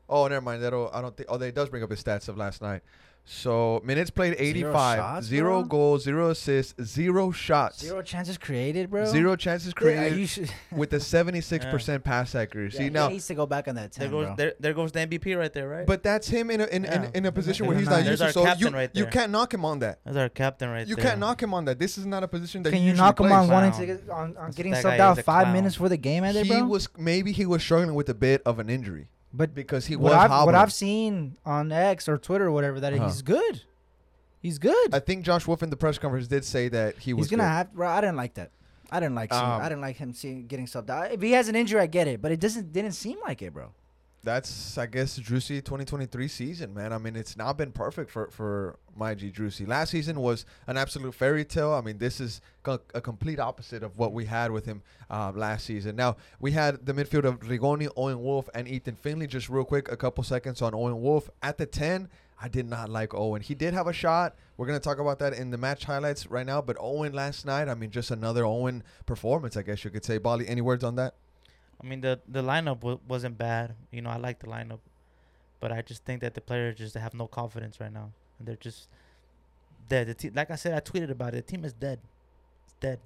Speaker 1: Oh, never mind. That'll. I don't think. Oh, it does bring up his stats of last night. So minutes played
Speaker 3: Zero
Speaker 1: 85,
Speaker 3: shots,
Speaker 1: zero goals, zero assists, zero shots,
Speaker 3: Zero chances created, bro.
Speaker 1: zero chances created
Speaker 3: you should-
Speaker 1: with a 76% pass accuracy.
Speaker 3: yeah, he
Speaker 1: now,
Speaker 3: needs to go back on that
Speaker 2: There goes there, there goes the MVP right there, right?
Speaker 1: but that's him in a in, in,
Speaker 2: Yeah.
Speaker 1: in a position
Speaker 3: in
Speaker 1: where he's
Speaker 3: nine.
Speaker 1: not
Speaker 2: There's
Speaker 1: used to. So
Speaker 2: captain
Speaker 1: you
Speaker 2: right
Speaker 1: you can't knock him on that.
Speaker 2: That's our captain right
Speaker 1: You
Speaker 2: there.
Speaker 1: You can't knock him on that. This is not a position that
Speaker 3: Can
Speaker 1: he
Speaker 3: you knock him
Speaker 1: plays.
Speaker 3: on wanting
Speaker 2: Clown.
Speaker 3: to get, on, on getting
Speaker 2: That
Speaker 3: subbed out
Speaker 2: is
Speaker 3: five
Speaker 2: clown.
Speaker 3: minutes for the game ended,
Speaker 1: He
Speaker 3: bro?
Speaker 1: was maybe he was struggling with a bit of an injury
Speaker 3: but
Speaker 1: because he
Speaker 3: what
Speaker 1: was
Speaker 3: I've,
Speaker 1: hobbling.
Speaker 3: what I've seen on X or Twitter or whatever that
Speaker 1: Uh-huh.
Speaker 3: he's good. He's good.
Speaker 1: I think Josh Wolff in the press conference did say that he was
Speaker 3: he's gonna
Speaker 1: good.
Speaker 3: have. Bro, I didn't like that. I didn't like. seeing,
Speaker 1: Um,
Speaker 3: I didn't like him seeing getting subbed out. If he has an injury, I get it, but it doesn't. Didn't seem like it, bro.
Speaker 1: That's I guess Driussi 2023 season, man. I mean, it's not been perfect for for my G Driussi. Last season was an absolute fairy tale. I mean, this is co- a complete opposite of what we had with him uh, last season. Now we had the midfield of Rigoni, Owen Wolff, and Ethan Finlay. Just real quick, a couple seconds on Owen Wolff at the 10. I did not like Owen. He did have a shot. We're gonna talk about that in the match highlights right now. But Owen last night, I mean, just another Owen performance, I guess you could say. Bali, any words on that?
Speaker 2: I mean the the lineup w- wasn't bad. You know, I like the lineup, but I just think that the players just have no confidence right now, and they're just dead. The te- like I said, I tweeted about it. The team is dead. It's dead.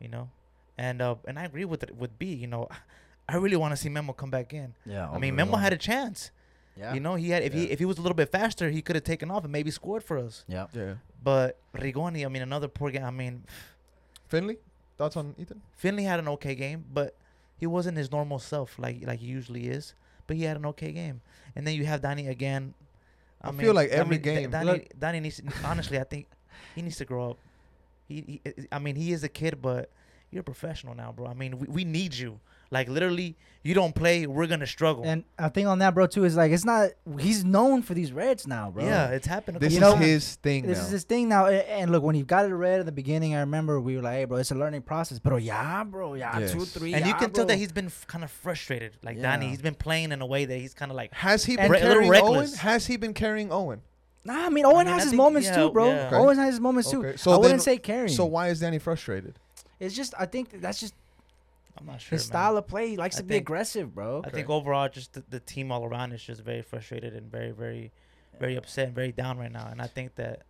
Speaker 2: You know, and uh, and I agree with it, with B. You know, I really want to see Memo come back in.
Speaker 5: Yeah.
Speaker 2: I mean, Memo had a chance.
Speaker 5: Yeah.
Speaker 2: You know, he had if he if he was a little bit faster, he could have taken off and maybe scored for us.
Speaker 5: Yeah.
Speaker 1: Yeah.
Speaker 2: But Rigoni, I mean, another poor game. I mean,
Speaker 1: Finlay, thoughts on Ethan?
Speaker 2: Finlay had an okay game, but he wasn't his normal self like like he usually is. But he had an okay game. And then you have Danny again.
Speaker 1: I feel like every
Speaker 2: Da-
Speaker 1: game-
Speaker 2: Danny,
Speaker 3: Look-
Speaker 2: Danny needs. To, honestly, I think he needs to grow up. He, he, I mean, he is a kid, but you're a professional now, bro. I mean, we, we need you. Like literally, you don't play, we're gonna struggle.
Speaker 3: And I think on that, bro, too, is like it's not. He's known for these Reds now, bro.
Speaker 2: yeah, it's happened. a
Speaker 1: This is
Speaker 3: know,
Speaker 1: his thing
Speaker 3: This
Speaker 1: now.
Speaker 3: is his thing now. And look, when he got it red at the beginning, I remember we were like, "Hey, bro, it's a learning process." But oh yeah, bro, yeah,
Speaker 1: Yes.
Speaker 3: two, three,
Speaker 2: and you
Speaker 3: yeah,
Speaker 2: can tell that he's been f- kind of frustrated. Like Danny,
Speaker 3: Yeah.
Speaker 2: he's been playing in a way that he's kind of like.
Speaker 1: Has he been
Speaker 2: a little
Speaker 1: carrying Owen?
Speaker 2: reckless.
Speaker 1: Has he been carrying Owen?
Speaker 3: Nah, I mean, Owen
Speaker 2: mean,
Speaker 3: has
Speaker 2: I
Speaker 3: his
Speaker 2: think-
Speaker 3: moments
Speaker 2: yeah,
Speaker 3: too, bro.
Speaker 2: yeah.
Speaker 1: Okay.
Speaker 3: Owen has his moments too.
Speaker 1: So
Speaker 3: I wouldn't say carrying.
Speaker 1: So why is Danny frustrated?
Speaker 3: it's just I think that's just
Speaker 2: I'm not sure.
Speaker 3: his
Speaker 2: man.
Speaker 3: style of play. He likes
Speaker 2: I
Speaker 3: to be
Speaker 2: think-
Speaker 3: aggressive, bro.
Speaker 2: I think overall, just the, the team all around is just very frustrated and very, very, very upset and very down right now. And I think that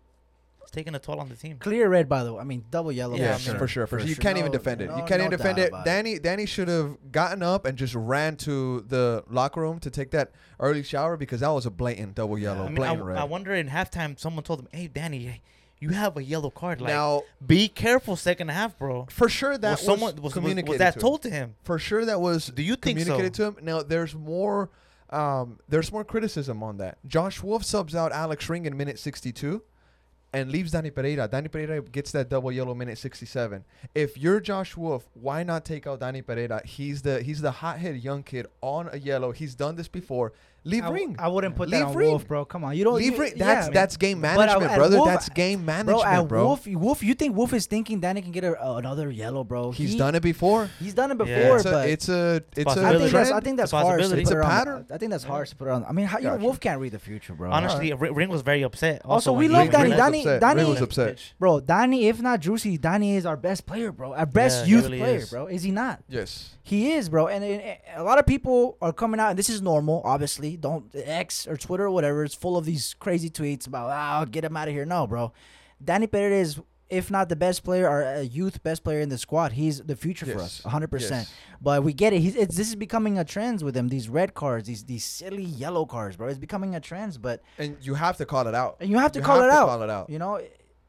Speaker 2: it's taking a toll on the team.
Speaker 3: Clear red, by the way. I mean, double yellow.
Speaker 2: Yeah,
Speaker 1: Yeah,
Speaker 2: I
Speaker 1: for sure, for,
Speaker 3: For
Speaker 1: sure. You can't even defend it.
Speaker 3: no-
Speaker 1: you can't
Speaker 3: no
Speaker 1: even defend it.
Speaker 3: about it.
Speaker 1: Danny, Danny should have gotten up and just ran to the locker room to take that early shower because that was a blatant double yellow,
Speaker 2: I, mean, I,
Speaker 1: blatant red.
Speaker 2: I wonder in halftime, someone told him, "Hey, Danny, you have a yellow card. Like,
Speaker 1: now,
Speaker 2: be careful second half, bro."
Speaker 1: for sure that
Speaker 2: was
Speaker 1: was,
Speaker 2: someone was, was,
Speaker 1: communicated
Speaker 2: was that
Speaker 1: to him.
Speaker 2: told to him?
Speaker 1: For sure that was
Speaker 2: Do you think so?
Speaker 1: communicated to him. Now there's more um, there's more criticism on that. Josh Wolff subs out Alex Ring in minute 62 and leaves Danny Pereira. Danny Pereira gets that double yellow minute 67. If you're Josh Wolff, why not take out Danny Pereira? He's the he's the hothead young kid on a yellow. He's done this before. Leave
Speaker 3: I, w-
Speaker 1: Ring.
Speaker 3: I wouldn't put that
Speaker 1: Leave
Speaker 3: on
Speaker 1: Ring.
Speaker 3: Wolff, bro. Come on, you don't
Speaker 1: Leave
Speaker 3: you-
Speaker 1: Ring. That's
Speaker 3: yeah.
Speaker 1: that's game
Speaker 3: But, uh,
Speaker 1: management,
Speaker 3: at
Speaker 1: brother.
Speaker 3: Wolff-
Speaker 1: that's game
Speaker 3: bro.
Speaker 1: management,
Speaker 3: At
Speaker 1: bro.
Speaker 3: Wolff, Wolff, you think Wolff is thinking Danny can get a, uh, another yellow, bro?
Speaker 1: He's
Speaker 3: He-
Speaker 1: done it before.
Speaker 3: He's done it
Speaker 2: Yeah.
Speaker 3: before,
Speaker 1: It's a
Speaker 3: but
Speaker 1: it's a it's
Speaker 3: I
Speaker 1: a
Speaker 2: possibility.
Speaker 3: think that's I think that's
Speaker 2: It's
Speaker 3: harsh. to
Speaker 2: possibility.
Speaker 1: It's a
Speaker 3: put it on-
Speaker 1: pattern.
Speaker 3: I think that's harsh to put it on. I mean, how, you know, Wolff can't read the future, bro.
Speaker 2: Honestly, Ring, Ring was very upset.
Speaker 3: Also,
Speaker 2: when
Speaker 3: we
Speaker 2: he-
Speaker 3: love Danny. Danny,
Speaker 1: upset.
Speaker 3: Danny,
Speaker 1: was upset.
Speaker 3: bro. Danny, if not Juicy, Danny is our best player, bro. Our best youth player, bro. Is he not?
Speaker 1: Yes.
Speaker 3: He is, bro. And, and- a lot of people are coming out, and this is normal, obviously. Don't X or Twitter or whatever. It's full of these crazy tweets about, ah, get him out of here. No, bro. Danny Pereira is, if not the best player, our uh, youth best player in the squad. He's the future for us, 100. percent
Speaker 1: Yes.
Speaker 3: But we get it. He's it's, this is becoming a trend with him. These red cards, these these silly yellow cards, bro. It's becoming a trend. But
Speaker 1: And you have to call it out.
Speaker 3: and you have to
Speaker 1: You
Speaker 3: call
Speaker 1: have
Speaker 3: it
Speaker 1: to
Speaker 3: out.
Speaker 1: call it out.
Speaker 3: You know,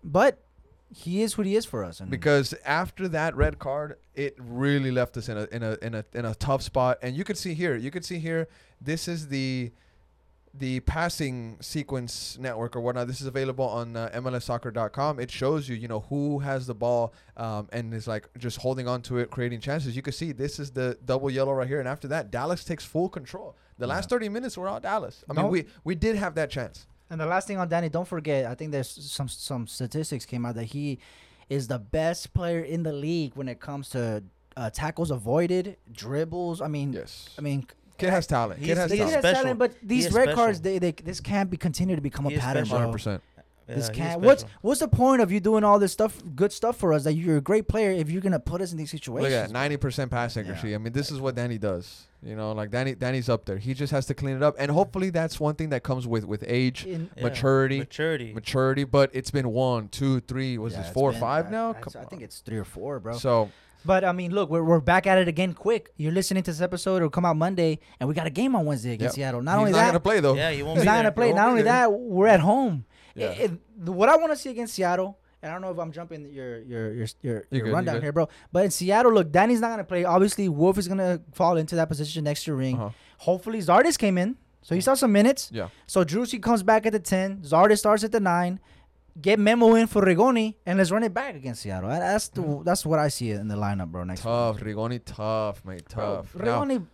Speaker 3: but he is what he is for us. And
Speaker 1: because after that red card, it really left us in a in a in a in a tough spot. And you could see here, you could see here, this is the the passing sequence network or whatnot. This is available on uh, MLSsoccer.com. It shows you, you know, who has the ball um, and is like just holding on to it, creating chances. You can see this is the double yellow right here. And after that, Dallas takes full control. The
Speaker 3: Yeah.
Speaker 1: last 30 minutes were all Dallas. I mean, we we did have that chance.
Speaker 3: And the last thing on Danny, don't forget, I think there's some some statistics came out that he is the best player in the league when it comes to uh, tackles avoided, dribbles. I mean,
Speaker 1: Yes.
Speaker 3: I mean,
Speaker 1: Kid has talent. Kid has
Speaker 3: he has
Speaker 1: talent.
Speaker 3: talent, but these red
Speaker 2: special.
Speaker 3: cards, they, they this can't be continue to become
Speaker 2: He
Speaker 3: a pattern,
Speaker 1: 100%.
Speaker 3: This
Speaker 2: he's
Speaker 3: can't. What's what's the point of you doing all this stuff, good stuff for us? That you're a great player if you're gonna put us in these situations.
Speaker 1: Look
Speaker 3: situations.
Speaker 1: at ninety percent pass accuracy. I mean, this is what Danny does. You know, like Danny, Danny's up there. He just has to clean it up, and hopefully that's one thing that comes with with age,
Speaker 3: In-
Speaker 2: Yeah,
Speaker 1: maturity,
Speaker 2: Maturity.
Speaker 1: maturity. But it's been one, two, three. Was
Speaker 3: Yeah,
Speaker 1: this four, or
Speaker 3: been-
Speaker 1: five
Speaker 3: I-
Speaker 1: now?
Speaker 3: I,
Speaker 1: Come
Speaker 3: I think it's three or four, bro.
Speaker 1: So
Speaker 3: But I mean, look, we're, we're back at it again quick. You're listening to this episode. It'll come out Monday, and we got a game on Wednesday against
Speaker 1: Yep.
Speaker 3: Seattle. Not
Speaker 1: he's
Speaker 3: only
Speaker 1: not
Speaker 3: that,
Speaker 1: gonna play though.
Speaker 2: yeah, he won't
Speaker 3: he's
Speaker 2: be
Speaker 3: not
Speaker 2: there.
Speaker 3: gonna play. Not only
Speaker 1: there.
Speaker 3: that, we're at home.
Speaker 1: Yeah.
Speaker 3: It- it- what I want to see against Seattle, and I don't know if I'm jumping your your your your, your
Speaker 1: good,
Speaker 3: rundown here, bro. But in Seattle, look, Danny's not gonna play. Obviously, Wolff is gonna fall into that position next to Ring.
Speaker 1: Uh-huh.
Speaker 3: Hopefully, Zardes came in, so he saw some minutes.
Speaker 1: Yeah.
Speaker 3: So Driussi comes back at the ten. Zardes starts at the nine. Get Memo in for Rigoni, and let's run it back against Seattle. That's the that's what I see in the lineup, bro. Next
Speaker 1: Tough, Rigoni, tough, mate,
Speaker 3: Bro,
Speaker 1: tough. Now,
Speaker 3: Rigoni,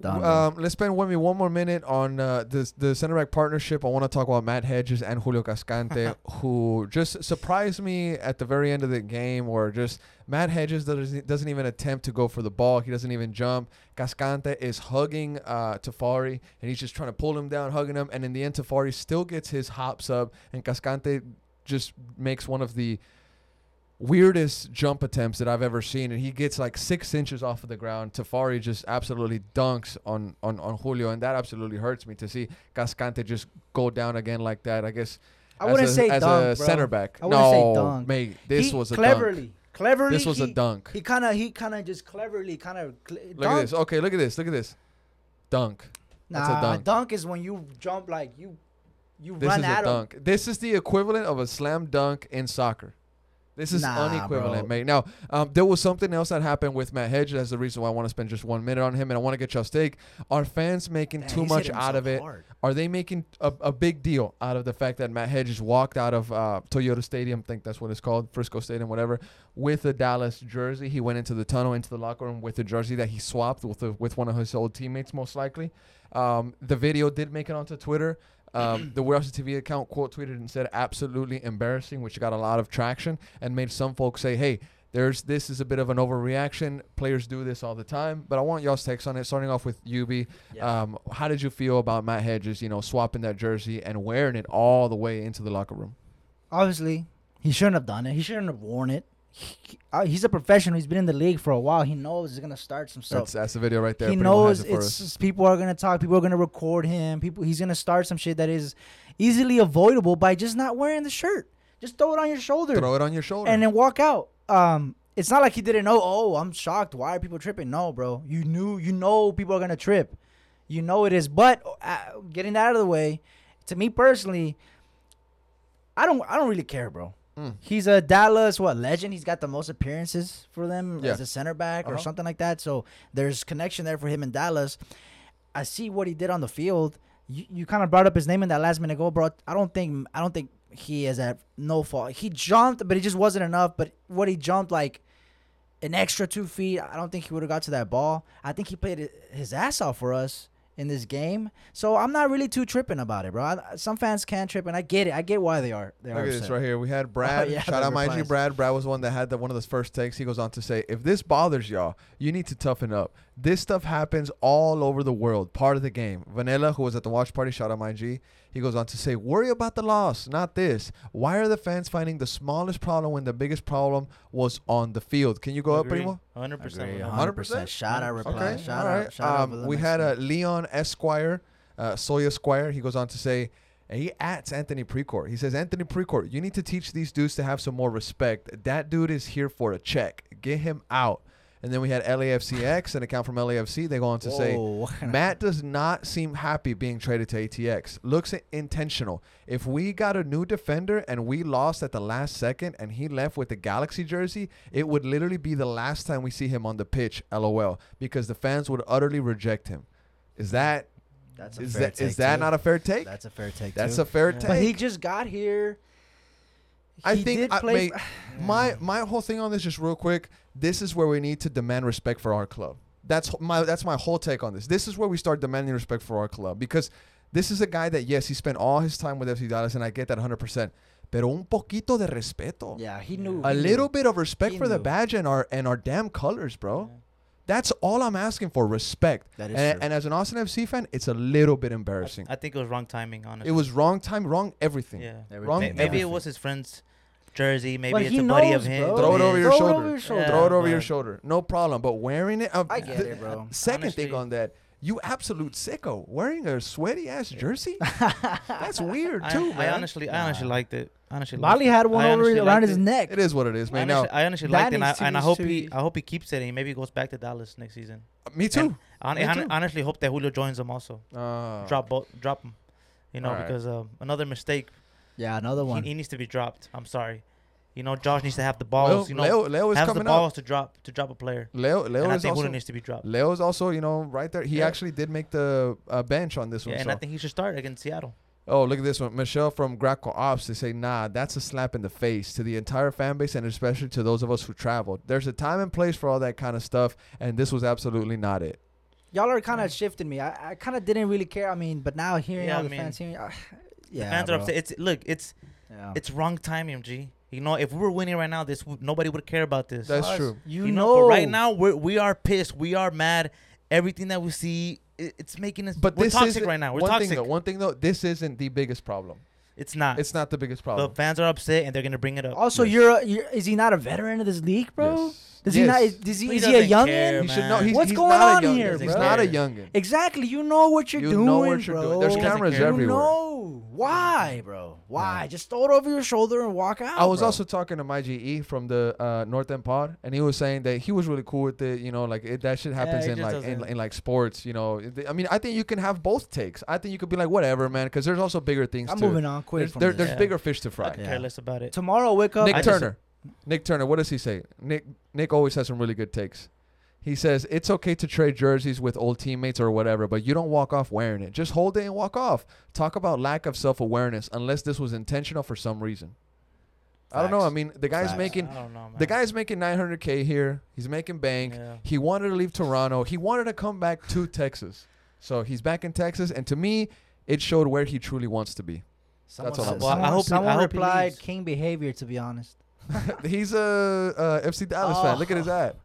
Speaker 3: done,
Speaker 1: um, let's spend with me one more minute on uh, this the center back partnership. I want to talk about Matt Hedges and Julio Cascante, who just surprised me at the very end of the game. Where just Matt Hedges doesn't, doesn't even attempt to go for the ball. He doesn't even jump. Cascante is hugging uh, Tafari, and he's just trying to pull him down, hugging him. And in the end, Tafari still gets his hops up, and Cascante just makes one of the weirdest jump attempts that I've ever seen, and he gets like six inches off of the ground. Tafari just absolutely dunks on on on Julio, and that absolutely hurts me to see Cascante just go down again like that. I guess
Speaker 3: I wouldn't
Speaker 1: a,
Speaker 3: say
Speaker 1: as
Speaker 3: dunk,
Speaker 1: a
Speaker 3: bro.
Speaker 1: center back.
Speaker 3: I wouldn't
Speaker 1: no,
Speaker 3: say dunk.
Speaker 1: mate, this
Speaker 3: He
Speaker 1: was a
Speaker 3: cleverly,
Speaker 1: dunk.
Speaker 3: cleverly.
Speaker 1: This was a dunk.
Speaker 3: He kind of, he kind of just cleverly, kind of. Cl-
Speaker 1: Look at this. Okay, look at this. Look at this. Dunk. That's a
Speaker 3: Nah,
Speaker 1: dunk.
Speaker 3: is when you jump like you, you
Speaker 1: This
Speaker 3: run
Speaker 1: is a
Speaker 3: him.
Speaker 1: dunk. This is the equivalent of a slam dunk in soccer. This is
Speaker 3: Nah,
Speaker 1: unequivalent,
Speaker 3: bro.
Speaker 1: mate. Now, um, there was something else that happened with Matt Hedge. That's the reason why I want to spend just one minute on him, and I want to get y'all's take. Are fans making
Speaker 3: Man,
Speaker 1: too much out of it?
Speaker 3: hard.
Speaker 1: Are they making a, a big deal out of the fact that Matt Hedges walked out of uh, Toyota Stadium, I think that's what it's called, Frisco Stadium, whatever, with a Dallas jersey? He went into the tunnel, into the locker room with a jersey that he swapped with a, with one of his old teammates, most likely. Um, the video did make it onto Twitter. Um, the Where's TV account quote tweeted and said absolutely embarrassing, which got a lot of traction and made some folks say, "Hey, there's this is a bit of an overreaction. Players do this all the time." But I want y'all's takes on it. Starting off with UB,
Speaker 3: Yeah.
Speaker 1: um, how did you feel about Matt Hedges? You know, swapping that jersey and wearing it all the way into the locker room.
Speaker 3: Obviously, he shouldn't have done it. He shouldn't have worn it. He, uh, he's a professional. He's been in the league for a while. He knows he's gonna start some stuff.
Speaker 1: That's that's the video right there.
Speaker 3: he knows
Speaker 1: it
Speaker 3: it's just people are gonna talk. People are gonna record him. People, he's gonna start some shit that is easily avoidable by just not wearing the shirt. Just throw it on your shoulder
Speaker 1: Throw it on your shoulder.
Speaker 3: and then walk out. Um, it's not like he didn't know. Oh, I'm shocked. Why are people tripping? No, bro. You knew. You know people are gonna trip. You know it is. But uh, getting that out of the way, to me personally, I don't. I don't really care, bro.
Speaker 1: Mm.
Speaker 3: He's a Dallas what legend. He's got the most appearances for them
Speaker 1: Yeah.
Speaker 3: as a center back or
Speaker 1: Uh-huh.
Speaker 3: something like that. So there's connection there for him in Dallas. I see what he did on the field. You, you kind of brought up his name in that last minute goal, bro. I don't think I don't think he is at no fault. He jumped, but it just wasn't enough. But what he jumped like an extra two feet, I don't think he would have got to that ball. I think he played his ass off for us in this game. So I'm not really too tripping about it, bro. I, some fans can trip, and I get it. I get why they are. They
Speaker 1: Look
Speaker 3: are
Speaker 1: at this right here. We had oh, Brad.
Speaker 3: yeah,
Speaker 1: shout out my G. Brad. Brad was the one that had the, one of those first takes. He goes on to say, if this bothers y'all, you need to toughen up. This stuff happens all over the world. Part of the game. Vanilla, who was at the watch party, shout out my G. He goes on to say, worry about the loss, not this. Why are the fans finding the smallest problem when the biggest problem was on the field? Can you go up,
Speaker 2: Agree.
Speaker 1: Primo?
Speaker 2: 100%.
Speaker 3: Agree,
Speaker 1: 100%?
Speaker 3: 100%. Shout out, reply.
Speaker 1: Okay,
Speaker 3: Shout
Speaker 1: all
Speaker 3: out.
Speaker 1: right.
Speaker 3: Shout out.
Speaker 1: Um,
Speaker 3: for
Speaker 1: we had
Speaker 3: one.
Speaker 1: a Leon Esquire, uh, Soy Esquire. He goes on to say, and he adds Anthony Precourt. He says, Anthony Precourt, you need to teach these dudes to have some more respect. That dude is here for a check. Get him out. And then we had LAFCX, an account from LAFC. They go on to say, Matt does not seem happy being traded to ATX. Looks intentional. If we got a new defender and we lost at the last second and he left with the Galaxy jersey, it would literally be the last time we see him on the pitch, LOL, because the fans would utterly reject him. Is that
Speaker 3: That's a
Speaker 1: is
Speaker 3: fair
Speaker 1: that
Speaker 3: take
Speaker 1: is that not a fair take?
Speaker 3: That's a fair take.
Speaker 1: That's
Speaker 3: too.
Speaker 1: a fair
Speaker 2: Yeah.
Speaker 1: take.
Speaker 3: But he just got here.
Speaker 1: I think
Speaker 3: did
Speaker 1: I-
Speaker 3: play
Speaker 1: mate, my my whole thing on this just real quick. This is where we need to demand respect for our club. That's my that's my whole take on this. This is where we start demanding respect for our club because this is a guy that yes he spent all his time with FC Dallas and I get that 100. percent Pero un poquito de respeto.
Speaker 3: Yeah, he knew.
Speaker 1: A
Speaker 3: he
Speaker 1: little
Speaker 3: knew.
Speaker 1: bit of respect
Speaker 3: He
Speaker 1: for the badge and our and our damn colors, bro. That's all I'm asking for, respect.
Speaker 3: That is
Speaker 1: And,
Speaker 3: true.
Speaker 1: and as an Austin FC fan, it's a little bit embarrassing.
Speaker 2: I think it was wrong timing, honestly.
Speaker 1: it was wrong time, wrong everything.
Speaker 2: Yeah.
Speaker 3: Everything.
Speaker 1: wrong
Speaker 2: May- Maybe it was his friend's jersey. Maybe
Speaker 3: But
Speaker 2: it's
Speaker 3: he
Speaker 2: a buddy of
Speaker 3: knows,
Speaker 2: his.
Speaker 3: bro.
Speaker 1: Throw it over your
Speaker 3: Throw it
Speaker 1: shoulder.
Speaker 3: over your shoulder.
Speaker 2: Yeah,
Speaker 1: Throw it over your
Speaker 2: but-
Speaker 1: shoulder. No problem. But wearing it, uh,
Speaker 3: I get
Speaker 1: the-
Speaker 3: it, bro.
Speaker 1: Second thing on that, you absolute sicko wearing a sweaty ass jersey. That's weird
Speaker 2: I,
Speaker 1: too,
Speaker 2: I
Speaker 1: man.
Speaker 2: honestly, I honestly liked it. Honestly,
Speaker 3: Bali
Speaker 2: liked it.
Speaker 3: had one
Speaker 2: I
Speaker 3: over
Speaker 2: honestly
Speaker 3: around
Speaker 2: liked
Speaker 3: his
Speaker 2: it.
Speaker 3: neck.
Speaker 1: it is what it is,
Speaker 2: I
Speaker 1: man.
Speaker 2: honestly,
Speaker 1: Now,
Speaker 2: I honestly
Speaker 3: that
Speaker 2: liked it, and I,
Speaker 3: needs to
Speaker 2: and I
Speaker 3: be
Speaker 2: hope he,
Speaker 3: be-
Speaker 2: I hope he keeps it, and maybe goes back to Dallas next season.
Speaker 1: me too.
Speaker 2: And
Speaker 1: Me
Speaker 2: I hon-
Speaker 1: too.
Speaker 2: honestly hope that Julio joins them also.
Speaker 1: Uh,
Speaker 2: drop both, drop him. You know,
Speaker 1: Alright.
Speaker 2: because uh, another mistake,
Speaker 3: Yeah, another one.
Speaker 2: he needs to be dropped. I'm sorry. You know, Josh needs to have the
Speaker 1: Leo,
Speaker 2: balls. you know,
Speaker 1: Leo, Leo is
Speaker 2: has the balls
Speaker 1: up.
Speaker 2: to drop to drop a player.
Speaker 1: Leo, Leo
Speaker 2: and I think Julio
Speaker 1: also.
Speaker 2: needs to be dropped.
Speaker 1: Leo is also, you know, right there. He
Speaker 2: Yeah.
Speaker 1: actually did make the uh, bench on this
Speaker 2: Yeah,
Speaker 1: one.
Speaker 2: and
Speaker 1: so.
Speaker 2: I think he should start against Seattle.
Speaker 1: Oh, look at this one. Michelle from Graco Ops. They say, nah, that's a slap in the face to the entire fan base and especially to those of us who traveled. There's a time and place for all that kind of stuff, and this was absolutely not it.
Speaker 3: Y'all are kind of shifting me. I, I kind of didn't really care. I mean, but now hearing
Speaker 2: Yeah,
Speaker 3: all
Speaker 2: I
Speaker 3: the
Speaker 2: mean,
Speaker 3: fans hearing, uh,
Speaker 2: The
Speaker 3: yeah,
Speaker 2: fans
Speaker 3: bro.
Speaker 2: are upset. It's look, it's
Speaker 3: Yeah.
Speaker 2: it's wrong timing, G. You know, if we were winning right now, this nobody would care about this.
Speaker 1: That's
Speaker 3: Us,
Speaker 1: true.
Speaker 3: You,
Speaker 2: You
Speaker 3: know,
Speaker 2: know, but right now we're we are pissed. We are mad. Everything that we see, it, it's making us.
Speaker 1: But
Speaker 2: we're
Speaker 1: this
Speaker 2: toxic
Speaker 1: isn't-
Speaker 2: right now. We're
Speaker 1: one
Speaker 2: toxic.
Speaker 1: Thing though, one thing though, this isn't the biggest problem.
Speaker 2: It's not.
Speaker 1: It's not the biggest problem.
Speaker 2: the fans are upset and they're gonna bring it up.
Speaker 3: Also,
Speaker 1: Yes.
Speaker 3: you're, a, you're is he not a veteran of this league, bro?
Speaker 1: Yes.
Speaker 3: Does he not? Is, is he,
Speaker 2: He
Speaker 3: is he a
Speaker 2: doesn't care,
Speaker 3: youngin?
Speaker 1: He should know.
Speaker 2: man.
Speaker 1: He's,
Speaker 3: What's
Speaker 1: he's
Speaker 3: going
Speaker 1: not
Speaker 3: on
Speaker 1: a youngin.
Speaker 3: here,
Speaker 1: He's
Speaker 3: bro?
Speaker 1: not a youngin.
Speaker 3: Exactly. You know what you're
Speaker 1: You
Speaker 3: doing,
Speaker 1: know what you're
Speaker 3: bro.
Speaker 1: doing. There's
Speaker 2: He doesn't
Speaker 1: cameras
Speaker 2: care.
Speaker 3: You
Speaker 1: everywhere.
Speaker 3: know why, bro? Why? Just throw it over your shoulder and walk out.
Speaker 1: I was
Speaker 3: bro.
Speaker 1: also talking to my GE from the uh, North End Pod, and he was saying that he was really cool with it. You know, like it, that shit happens
Speaker 2: he
Speaker 1: in
Speaker 2: just
Speaker 1: like in,
Speaker 2: doesn't-
Speaker 1: in like sports. You know, It- I mean, I think you can have both takes. I think you could be like whatever, man, because there's also bigger things.
Speaker 3: I'm
Speaker 1: to,
Speaker 3: moving on quick
Speaker 1: There's,
Speaker 3: from
Speaker 1: there,
Speaker 3: this.
Speaker 1: there's
Speaker 2: Yeah.
Speaker 1: bigger fish to
Speaker 2: I
Speaker 1: fry.
Speaker 2: could
Speaker 3: Yeah.
Speaker 2: care less about it.
Speaker 3: Tomorrow, wake up.
Speaker 1: Nick
Speaker 2: I just-
Speaker 1: Turner. Nick Turner. What does he say? Nick Nick always has some really good takes. He says it's okay to trade jerseys with old teammates or whatever, but you don't walk off wearing it. Just hold it and walk off. Talk about lack of self awareness, unless this was intentional for some reason. I don't know. I mean, the guy's
Speaker 3: Facts.
Speaker 1: making
Speaker 2: know,
Speaker 1: the guy's making 900k here. He's making bank.
Speaker 2: Yeah.
Speaker 1: He wanted to leave Toronto. He wanted to come back to Texas. So he's back in Texas, and to me, it showed where he truly wants to be.
Speaker 3: Someone,
Speaker 1: That's all I'm
Speaker 3: someone,
Speaker 1: saying.
Speaker 2: Well, I hope he-
Speaker 3: someone
Speaker 2: I hope
Speaker 3: replied king behavior. To be honest,
Speaker 1: he's a, a FC Dallas fan. Look at his
Speaker 3: Oh.
Speaker 1: ad.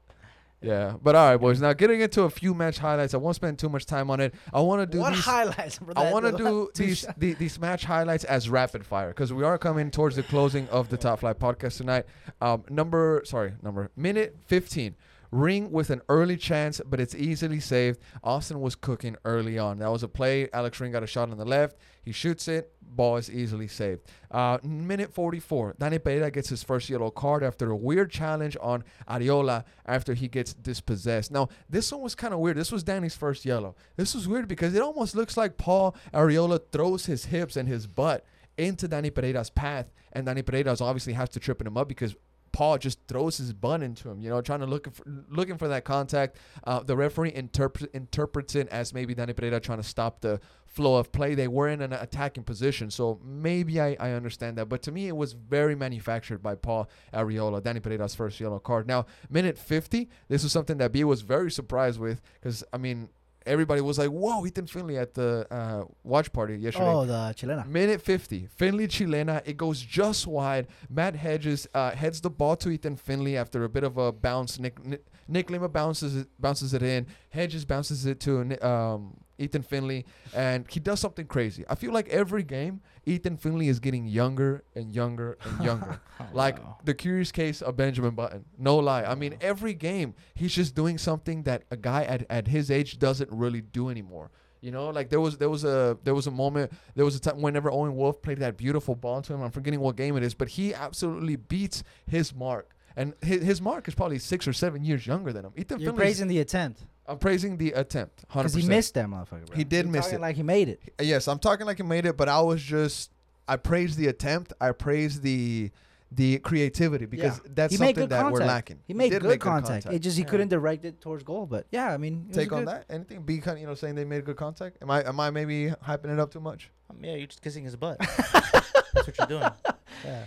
Speaker 1: Yeah, but all right, boys. Now getting into a few match highlights. I won't spend too much time on it. I want to do
Speaker 3: what
Speaker 1: these.
Speaker 3: highlights?
Speaker 1: I want to do these the, these match highlights as rapid fire because we are coming towards the closing of the Top Flight podcast tonight. Um, number sorry, number minute fifteen. Ring with an early chance, but it's easily saved. Austin was cooking early on. That was a play. Alex Ring got a shot on the left. He shoots it. Ball is easily saved. Uh, minute 44. Danny Pereira gets his first yellow card after a weird challenge on Arriola after he gets dispossessed. Now, this one was kind of weird. This was Danny's first yellow. This was weird because it almost looks like Paul Arriola throws his hips and his butt into Danny Pereira's path, and Danny Pereira's obviously has to trip him up because Paul just throws his bun into him, you know, trying to look for, looking for that contact. Uh, the referee interpret, interprets it as maybe Danny Pereira trying to stop the flow of play. They were in an attacking position, so maybe I, I understand that. But to me, it was very manufactured by Paul Arriola, Danny Pereira's first yellow card. Now, minute 50, this was something that B was very surprised with because, I mean, everybody was like, whoa, Ethan Finlay at the uh, watch party yesterday.
Speaker 3: Oh, the chilena.
Speaker 1: Minute 50. Finlay Chilena. It goes just wide. Matt Hedges uh, heads the ball to Ethan Finlay after a bit of a bounce. Nick Nick, Nick Lima bounces it, bounces it in. Hedges bounces it to um, Ethan Finlay, and he does something crazy. I feel like every game, Ethan Finlay is getting younger and younger and younger.
Speaker 2: Oh,
Speaker 1: like
Speaker 2: wow.
Speaker 1: the curious case of Benjamin Button. No lie. I mean, every game he's just doing something that a guy at, at his age doesn't really do anymore. You know, like there was there was a there was a moment there was a time whenever Owen Wolff played that beautiful ball to him. I'm forgetting what game it is, but he absolutely beats his mark. And his, his mark is probably six or seven years younger than him. Ethan
Speaker 3: You're
Speaker 1: Finlay's-
Speaker 3: praising the attempt
Speaker 1: I'm praising the attempt. 100%.
Speaker 3: because he missed that motherfucker. Bro.
Speaker 1: He did
Speaker 3: You're
Speaker 1: miss
Speaker 3: talking
Speaker 1: it.
Speaker 3: Like he made it.
Speaker 1: Yes, I'm talking like he made it, but I was just I praised the attempt. I praised the the creativity because
Speaker 3: Yeah.
Speaker 1: that's
Speaker 3: he
Speaker 1: something that
Speaker 3: contact.
Speaker 1: we're lacking.
Speaker 3: He made
Speaker 1: did
Speaker 3: good,
Speaker 1: make
Speaker 3: contact. It just he
Speaker 2: Yeah.
Speaker 3: couldn't direct it towards goal. But yeah, I mean,
Speaker 1: Take on
Speaker 3: good.
Speaker 1: that? Anything? Be kind, you know, saying they made good contact. Am I am I maybe hyping it up too much?
Speaker 2: Um, yeah, you're just kissing his butt. That's what you're doing. Yeah.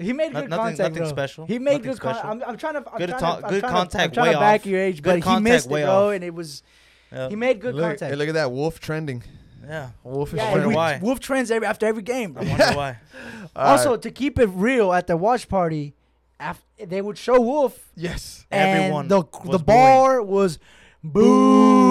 Speaker 3: He made
Speaker 2: No-
Speaker 3: good
Speaker 2: nothing,
Speaker 3: contact,
Speaker 2: nothing
Speaker 3: bro.
Speaker 2: special.
Speaker 3: He made
Speaker 2: Nothing
Speaker 3: good contact. I'm, I'm trying to. I'm
Speaker 2: Good
Speaker 3: trying
Speaker 2: to-
Speaker 3: to, I'm
Speaker 2: good
Speaker 3: trying
Speaker 2: contact
Speaker 3: To, I'm trying
Speaker 2: way
Speaker 3: to back
Speaker 2: off.
Speaker 3: your age,
Speaker 2: Good
Speaker 3: but he
Speaker 2: contact
Speaker 3: missed it,
Speaker 2: way
Speaker 3: bro,
Speaker 2: off.
Speaker 3: and it was.
Speaker 2: Yeah.
Speaker 3: He made good
Speaker 1: look,
Speaker 3: contact.
Speaker 1: hey, look at that Wolff trending.
Speaker 2: yeah.
Speaker 1: Wolff is
Speaker 3: yeah,
Speaker 2: I
Speaker 3: we,
Speaker 1: trending.
Speaker 2: why.
Speaker 3: Wolff trends every after every game.
Speaker 2: I
Speaker 3: Bro.
Speaker 2: wonder why.
Speaker 3: Also,
Speaker 1: right.
Speaker 3: to keep it real, at the watch party, af- they would show Wolff,
Speaker 1: yes,
Speaker 2: Everyone
Speaker 3: the the bar was boo.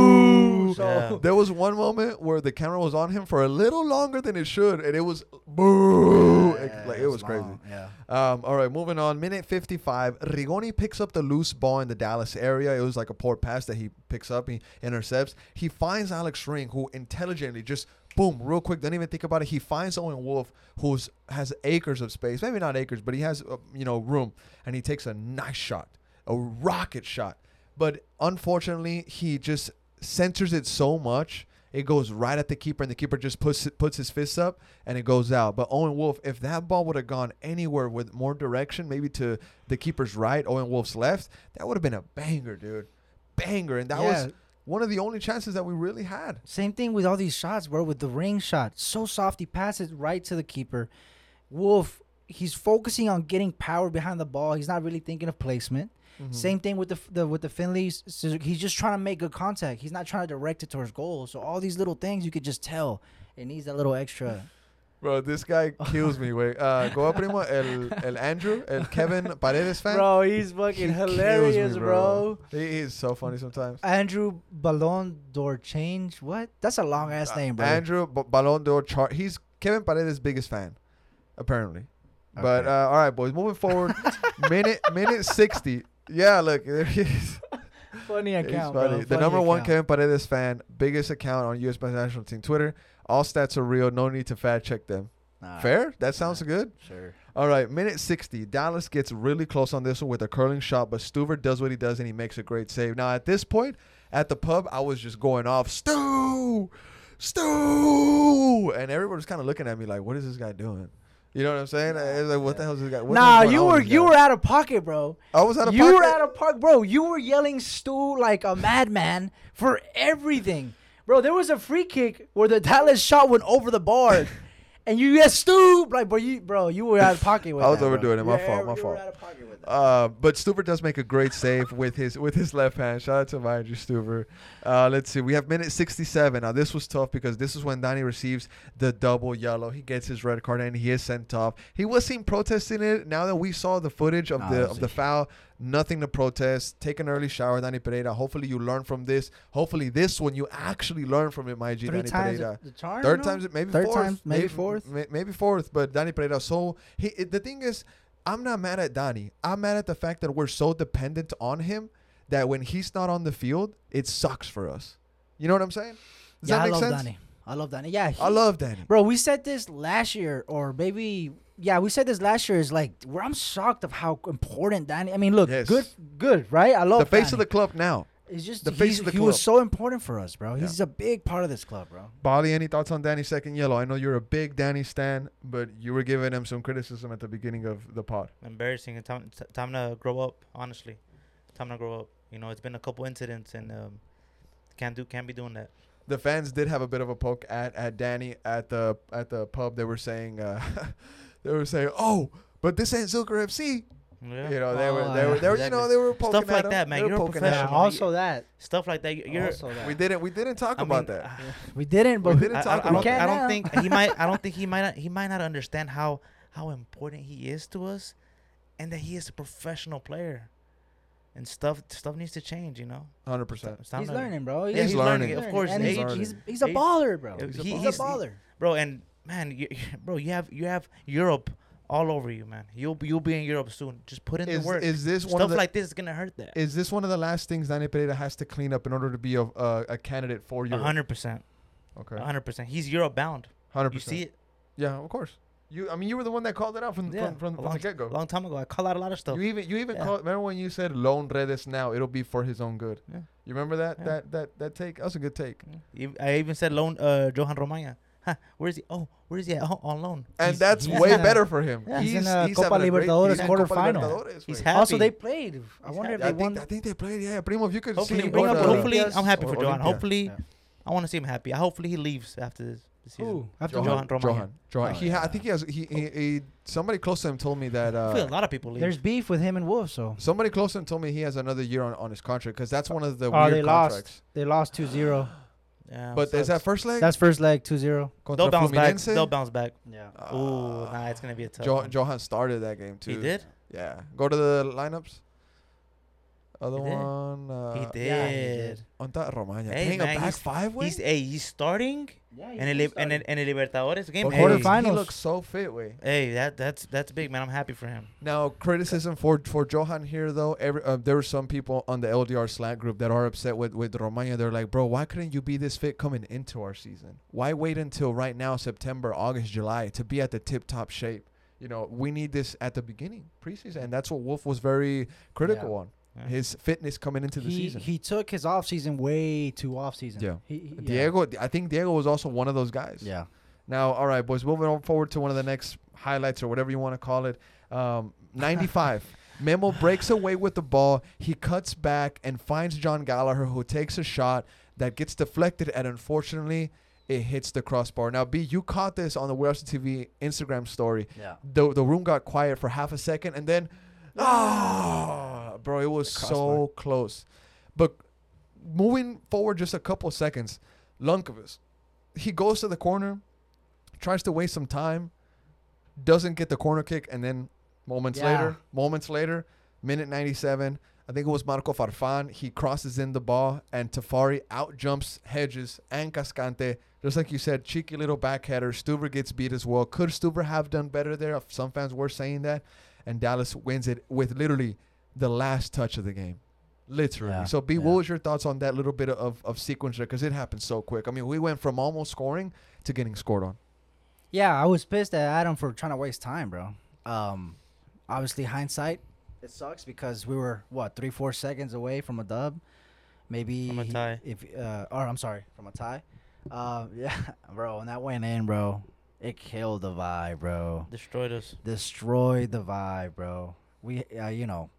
Speaker 3: So
Speaker 2: Yeah.
Speaker 1: there was one moment where the camera was on him for a little longer than it should, and it was boo. It, like, it was crazy.
Speaker 3: Yeah.
Speaker 1: Um, all right, moving on. Minute 55. Rigoni picks up the loose ball in the Dallas area. It was like a poor pass that he picks up. He intercepts. He finds Alex Ring, who intelligently just boom, real quick, don't even think about it. He finds Owen Wolff, who's has acres of space. Maybe not acres, but he has uh, you know room, and he takes a nice shot, a rocket shot. But unfortunately, he just centers it so much. It goes right at the keeper, and the keeper just puts puts his fists up, and it goes out. But Owen Wolff, if that ball would have gone anywhere with more direction, maybe to the keeper's right, Owen Wolff's left, that would have been a banger, dude, banger. And that
Speaker 3: Yeah.
Speaker 1: was one of the only chances that we really had.
Speaker 3: Same thing with all these shots, bro. With the ring shot, so soft, he passes right to the keeper. Wolff, he's focusing on getting power behind the ball. He's not really thinking of placement.
Speaker 1: Mm-hmm.
Speaker 3: Same thing with the the with the Finlays. He's just trying to make good contact. He's not trying to direct it towards goal. So all these little things, you could just tell it needs that little extra.
Speaker 1: Bro, this guy kills me. Wait, uh, go up, primo. El, el Andrew, el Kevin Paredes fan.
Speaker 3: Bro, he's
Speaker 1: He
Speaker 3: fucking
Speaker 1: kills
Speaker 3: hilarious,
Speaker 1: me,
Speaker 3: bro.
Speaker 1: He, he's so funny sometimes.
Speaker 3: Andrew Ballon d'Or change. What? That's a long ass name, bro.
Speaker 1: Uh, Andrew B- Ballon d'Or chart. He's Kevin Paredes' biggest fan. apparently. But uh, all right, boys, moving forward. minute minute sixty. Yeah, look, there he is.
Speaker 3: Funny account,
Speaker 1: funny.
Speaker 3: bro.
Speaker 1: The
Speaker 3: Funny
Speaker 1: number one
Speaker 3: account.
Speaker 1: Kevin Paredes fan, biggest account on U.S. national team Twitter. All stats are real. No need to fact check them.
Speaker 3: Nah,
Speaker 1: Fair? That sounds good.
Speaker 3: Sure.
Speaker 1: All right, minute 60. Dallas gets really close on this one with a curling shot, but Stuver does what he does and he makes a great save. Now, at this point, at the pub, I was just going off, Stu! Stu! And everybody was kind of looking at me like, what is this guy doing? You know what I'm saying? I was like, what the hell is this guy? what
Speaker 5: Nah, you were you were out of pocket, bro.
Speaker 1: I was out of
Speaker 5: you
Speaker 1: pocket.
Speaker 5: You were out of pocket, bro. You were yelling Stu like a madman for everything, bro. There was a free kick where the Dallas shot went over the bar, and you yes Stu, like, bro, you bro, you were out of pocket with
Speaker 1: I was
Speaker 5: that, bro.
Speaker 1: overdoing it. My
Speaker 5: Yeah,
Speaker 1: fault, my
Speaker 5: you
Speaker 1: fault.
Speaker 5: Were out of pocket with that.
Speaker 1: Uh, but Stuver does make a great save with his with his left hand. Shout out to my Andrew Stuver. Uh, let's see. We have minute 67. Now this was tough because this is when Donnie receives the double yellow. He gets his red card and he is sent off. He was seen protesting it. Now that we saw the footage of
Speaker 3: Nah,
Speaker 1: the of the foul, nothing to protest. Take an early shower, Danny Pereira. Hopefully you learn from this. Hopefully this one you actually learn from it, my G.
Speaker 3: Three
Speaker 1: Danny Pereira.
Speaker 3: the charm.
Speaker 1: Third
Speaker 3: no?
Speaker 1: time's maybe
Speaker 3: Third
Speaker 1: fourth.
Speaker 3: time, maybe fourth.
Speaker 1: may- maybe fourth. But Danny Pereira. So he. It, the thing is, I'm not mad at Donnie. I'm mad at the fact that we're so dependent on him that when he's not on the field, it sucks for us. You know what I'm saying? Does
Speaker 3: yeah,
Speaker 1: that
Speaker 3: I love
Speaker 1: sense?
Speaker 3: Danny. I love Danny. Yeah, he-
Speaker 1: I love Danny.
Speaker 3: Bro, we said this last year, or maybe yeah, we said this last year. Is like where I'm shocked of how important Danny. I mean, look,
Speaker 1: Yes.
Speaker 3: good, good, right? I love
Speaker 1: The face
Speaker 3: Danny.
Speaker 1: of the club now.
Speaker 3: It's just
Speaker 1: the
Speaker 3: the
Speaker 1: face of the
Speaker 3: he was so important for us, bro. He's a big part of this club, bro.
Speaker 1: Bali, any thoughts on Danny's second yellow? I know you're a big Danny stan, but you were giving him some criticism at the beginning of the pod.
Speaker 2: Embarrassing. It's time, it's time to grow up. Honestly, time to grow up. You know, it's been a couple incidents, and um, can't do, can't be doing that.
Speaker 1: the fans did have a bit of a poke at, at Danny at the at the pub. They were saying uh, they were saying, "Oh, but this ain't Zilker FC."
Speaker 2: Yeah.
Speaker 1: You know, they oh, were
Speaker 3: Oh,
Speaker 1: they were they were you know they were poking
Speaker 2: Stuff like
Speaker 1: him.
Speaker 2: that, man.
Speaker 1: They
Speaker 2: You're a
Speaker 1: poking at
Speaker 2: professional.
Speaker 5: also that.
Speaker 2: Stuff like that. You're.
Speaker 5: also that.
Speaker 1: We didn't we didn't talk
Speaker 2: I
Speaker 1: about
Speaker 2: mean,
Speaker 1: that.
Speaker 3: We didn't, but
Speaker 1: We didn't
Speaker 2: I,
Speaker 1: talk
Speaker 2: I, I
Speaker 1: about
Speaker 2: don't. I don't think he might. I don't think he might. Not, he might not understand how how important he is to us, and that he is a professional player. And stuff stuff needs to change. You know.
Speaker 1: Hundred percent.
Speaker 3: He's learning, bro.
Speaker 2: Yeah,
Speaker 1: He's learning.
Speaker 2: Of course,
Speaker 1: he's
Speaker 3: he's, he's, he's a
Speaker 2: Age-
Speaker 3: baller, bro.
Speaker 2: He's a
Speaker 3: He's,
Speaker 2: baller. He's-
Speaker 3: baller.
Speaker 2: bro. And man, you, bro, you have you have Europe all over you, man. You'll be you'll be in Europe soon. Just put in the
Speaker 1: Is
Speaker 2: work.
Speaker 1: is this one
Speaker 2: Stuff
Speaker 1: of the
Speaker 2: like this is gonna hurt that.
Speaker 1: is this one of the last things Danny Pereira has to clean up in order to be a a, a candidate for Europe?
Speaker 2: hundred percent.
Speaker 1: Okay.
Speaker 2: Hundred percent. He's Europe bound.
Speaker 1: Hundred
Speaker 2: You see it
Speaker 1: Yeah, of course. You, I mean, you were the one that called it out from
Speaker 2: Yeah,
Speaker 1: from, from, from
Speaker 2: long-
Speaker 1: the get
Speaker 2: a
Speaker 1: go.
Speaker 2: long time ago. I called out a lot of stuff.
Speaker 1: You even you even
Speaker 2: Yeah.
Speaker 1: called. Remember when you said "loan Redes now"? It'll be for his own good.
Speaker 2: Yeah.
Speaker 1: You remember that
Speaker 2: Yeah.
Speaker 1: that that that take? That was a good take.
Speaker 2: I even said loan uh, Johan Romaña. Huh, where is he? Oh, where is he at? Oh, on loan.
Speaker 1: And
Speaker 2: He's-
Speaker 1: that's
Speaker 2: he's
Speaker 1: way
Speaker 2: a-
Speaker 1: better for him.
Speaker 2: Yeah.
Speaker 3: He's in a Copa
Speaker 1: having a great-
Speaker 3: Libertadores
Speaker 1: he's in
Speaker 3: quarterfinal.
Speaker 2: He's happy.
Speaker 3: Also, they played. I
Speaker 2: He's
Speaker 3: wonder if they
Speaker 1: I
Speaker 3: won.
Speaker 1: think, I think they played. Yeah, Primo, if you could
Speaker 2: Hopefully,
Speaker 1: see him
Speaker 3: up
Speaker 2: hopefully, I'm happy for Johan. Hopefully,
Speaker 3: Yeah.
Speaker 2: I want to see him happy. Hopefully, he leaves after this, this season.
Speaker 3: After
Speaker 1: Johan,
Speaker 2: Johan
Speaker 1: Johan, Johan, Johan.
Speaker 3: Oh,
Speaker 1: he, ha- I think he has. He, he, he somebody close to him told me that.
Speaker 2: I feel a
Speaker 1: Uh,
Speaker 2: lot of people leave.
Speaker 3: There's beef with him and Wolff, so
Speaker 1: somebody close to him told me he has another year on, on his contract because that's one of the
Speaker 3: Oh,
Speaker 1: weird
Speaker 3: they lost.
Speaker 1: contracts.
Speaker 3: they lost 2-0.
Speaker 2: yeah,
Speaker 1: But is that first leg?
Speaker 3: That's first leg 2-0.
Speaker 2: they'll bounce back. They'll bounce back.
Speaker 3: Yeah.
Speaker 1: Ah.
Speaker 2: Ooh, nah, it's gonna be a tough.
Speaker 1: Jo-
Speaker 2: one.
Speaker 1: Johan started that game too.
Speaker 2: He did.
Speaker 1: Yeah. Go to the lineups. Other
Speaker 2: He
Speaker 1: one. Uh,
Speaker 2: he did.
Speaker 3: yeah, he did.
Speaker 1: On that Romaña.
Speaker 2: Hey,
Speaker 1: Dang,
Speaker 2: man,
Speaker 1: a back
Speaker 2: he's-
Speaker 1: five way?
Speaker 2: He's hey, he's starting
Speaker 3: Yeah,
Speaker 2: in the in the, in the Libertadores game.
Speaker 3: For
Speaker 2: Hey,
Speaker 3: quarterfinals.
Speaker 1: He looks so fit, way.
Speaker 2: hey, that that's that's big, man. I'm happy for him.
Speaker 1: Now, criticism for for Johan here though. Every uh, there were some people on the LDR Slack group that are upset with with Romagna. They're like, bro, why couldn't you be this fit coming into our season? Why wait until right now, September, August, July, to be at the tip top shape? You know, we need this at the beginning preseason, and that's what Wolff was very critical on
Speaker 2: Yeah.
Speaker 1: his fitness coming into the
Speaker 3: he,
Speaker 1: season.
Speaker 3: he took his off season way too off season.
Speaker 1: Yeah.
Speaker 3: He, he-.
Speaker 1: Diego, I think Diego was also one of those guys.
Speaker 3: Yeah.
Speaker 1: Now, all right, boys, moving on forward to one of the next highlights or whatever you want to call it. Um, 95. Memo breaks away with the ball. He cuts back and finds Jon Gallagher, who takes a shot that gets deflected, and unfortunately, it hits the crossbar. Now, B, you caught this on the Wales TV Instagram story.
Speaker 3: Yeah.
Speaker 1: The, the room got quiet for half a second, and then, ah, bro, it was so close. But moving forward just a couple seconds, Lundqvist, he goes to the corner, tries to waste some time, doesn't get the corner kick, and then moments
Speaker 3: Yeah.
Speaker 1: later, moments later, minute 97, I think it was Marco Farfan. He crosses in the ball, and Tafari out jumps Hedges and Cascante. Just like you said, cheeky little back header. Stuver gets beat as well. Could Stuver have done better there? Some fans were saying that. And Dallas wins it with literally the last touch of the game. Literally.
Speaker 5: Yeah,
Speaker 1: So, B,
Speaker 5: yeah.
Speaker 1: what was your thoughts on that little bit of, of sequence there? Because it happened so quick. I mean, we went from almost scoring to getting scored on.
Speaker 3: Yeah, I was pissed at Adam for trying to waste time, bro. Um, obviously hindsight, it sucks because we were what three, four seconds away from a dub, maybe
Speaker 2: From a tie.
Speaker 3: If uh, or I'm sorry, from a tie. Uh, yeah, bro, and that went in, bro, it killed the vibe, bro.
Speaker 2: Destroyed us.
Speaker 3: Destroyed the vibe, bro. We, uh, you know.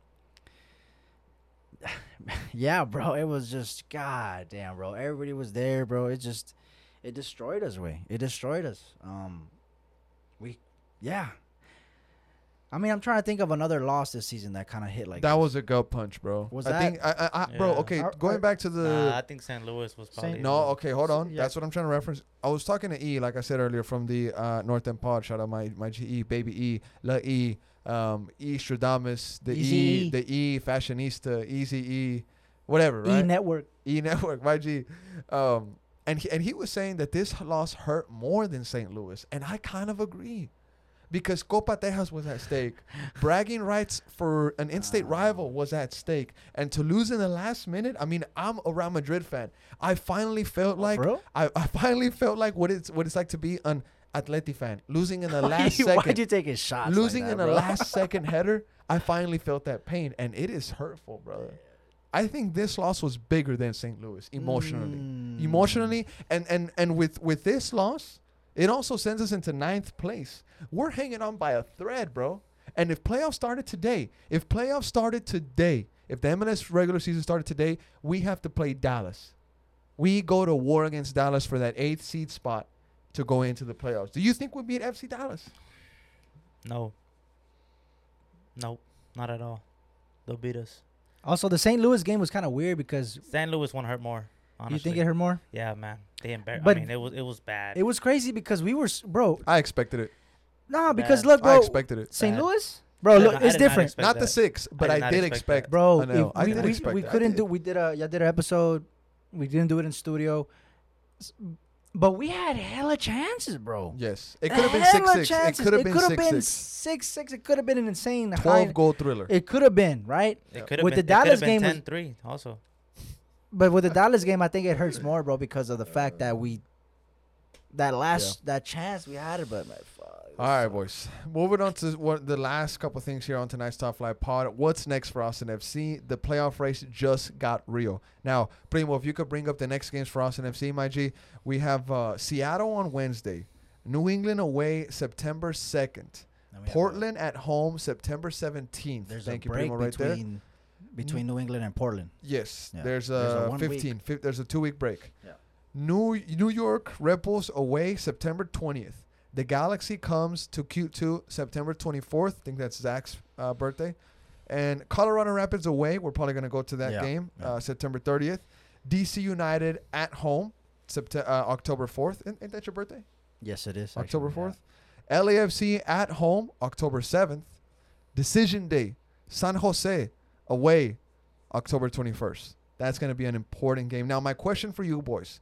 Speaker 3: yeah, bro. It was just god damn, bro. Everybody was there, bro. It just it destroyed us, way. It destroyed us. Um we yeah. I mean, I'm trying to think of another loss this season that kind of hit like
Speaker 1: that
Speaker 3: this.
Speaker 1: was a gut punch, bro.
Speaker 3: Was
Speaker 1: I
Speaker 3: that-
Speaker 1: think, I, I, I, bro, okay,
Speaker 3: Are-
Speaker 1: going
Speaker 3: are-
Speaker 1: back to the.
Speaker 2: Nah, I think St. Louis was probably.
Speaker 1: No, okay, hold on.
Speaker 3: yeah.
Speaker 1: That's what I'm trying to reference. I was talking to E, like I said earlier, from the uh, North End Pod. Shout out my my GE, baby E, La E, um, E Stradamus, the
Speaker 3: Easy
Speaker 1: E, the E Fashionista, Easy E, whatever, right? E?
Speaker 3: Network.
Speaker 1: E Network, my G. Um, and he, and he was saying that this loss hurt more than St. Louis, and I kind of agree. Because Copa Tejas was at stake, bragging rights for an in-state rival was at stake, and to lose in the last minute. I mean, I'm a Real Madrid fan. I finally felt like
Speaker 3: Oh, real?
Speaker 1: I, I finally felt like what it's what it's like to be an Atleti fan, losing in the last
Speaker 3: Why'd
Speaker 1: second,
Speaker 3: you take his shots?
Speaker 1: losing
Speaker 3: like
Speaker 1: in
Speaker 3: that,
Speaker 1: the last second header. I finally felt that pain, and it is hurtful, brother. I think this loss was bigger than St. Louis emotionally,
Speaker 3: Mm.
Speaker 1: emotionally, and and and with with this loss, it also sends us into ninth place. We're hanging on by a thread, bro. And if playoffs started today, if playoffs started today, if the MLS regular season started today, we have to play Dallas. We go to war against Dallas for that eighth seed spot to go into the playoffs. Do you think we'll beat FC Dallas?
Speaker 2: No. Nope. Not at all. They'll beat us.
Speaker 3: Also, the St. Louis game was kind of weird because
Speaker 2: St. Louis won't hurt more. Honestly.
Speaker 3: you think it hurt more.
Speaker 2: Yeah, man. They embarrassed.
Speaker 3: But
Speaker 2: I mean, it was it was bad.
Speaker 3: It was crazy because we were, bro.
Speaker 1: I expected it.
Speaker 3: Nah, because
Speaker 2: Bad.
Speaker 3: look, bro.
Speaker 1: I expected it.
Speaker 3: St.
Speaker 2: Bad.
Speaker 3: Louis, bro. Look, it's
Speaker 2: I did not
Speaker 3: different.
Speaker 1: Not the six, but
Speaker 2: I
Speaker 1: I,
Speaker 2: did not
Speaker 1: did
Speaker 2: expect
Speaker 1: expect.
Speaker 3: bro.
Speaker 1: I know. I
Speaker 3: we,
Speaker 1: did
Speaker 3: we,
Speaker 1: expect
Speaker 3: we
Speaker 1: that.
Speaker 3: Couldn't
Speaker 1: did.
Speaker 3: do. We did a. Yeah, did an episode. We didn't do it in studio, S- but we had hella chances, bro.
Speaker 1: Yes, it could have been
Speaker 3: Hella
Speaker 1: six six. It could have been
Speaker 3: could've
Speaker 1: six
Speaker 3: been
Speaker 1: six.
Speaker 3: six six. It could have been an insane.
Speaker 1: Twelve
Speaker 3: high-
Speaker 1: goal thriller.
Speaker 3: It could have been right,
Speaker 2: It could have
Speaker 3: With
Speaker 2: been,
Speaker 3: the
Speaker 2: it
Speaker 3: Dallas
Speaker 2: been
Speaker 3: game was-
Speaker 2: 10-3 also.
Speaker 3: but with the Dallas game, I think it hurts more, bro, because of the fact that we. That last that chance we had it, but my fuck.
Speaker 1: All right, boys. Moving on to what the last couple things here on tonight's Top Flight Pod. What's next for Austin FC? The playoff race just got real. Now, Primo, if you could bring up the next games for Austin FC, my G, we have uh, Seattle on Wednesday, New England away September second,
Speaker 3: a-
Speaker 1: Portland at home September seventeenth.
Speaker 3: There's
Speaker 1: Thank
Speaker 3: a
Speaker 1: you,
Speaker 3: break
Speaker 1: Primo, right there.
Speaker 3: between New England and Portland.
Speaker 1: Yes,
Speaker 3: Yeah.
Speaker 1: there's
Speaker 3: There's a
Speaker 1: a,
Speaker 3: one
Speaker 1: 15. Fif- there's a two week break.
Speaker 3: Yeah.
Speaker 1: New New York Red Bulls away September 20th. The Galaxy comes to Q2 September 24th. I think that's Zach's uh, birthday. And Colorado Rapids away. We're probably going to go to that
Speaker 3: Yeah.
Speaker 1: game
Speaker 3: Yeah.
Speaker 1: uh, September 30th. DC United at home September uh, October 4th. Isn't that your birthday?
Speaker 3: Yes, it is.
Speaker 1: October
Speaker 3: actually, yeah.
Speaker 1: 4th. LAFC at home October 7th. Decision day San Jose away October 21st. That's going to be an important game. Now, my question for you boys,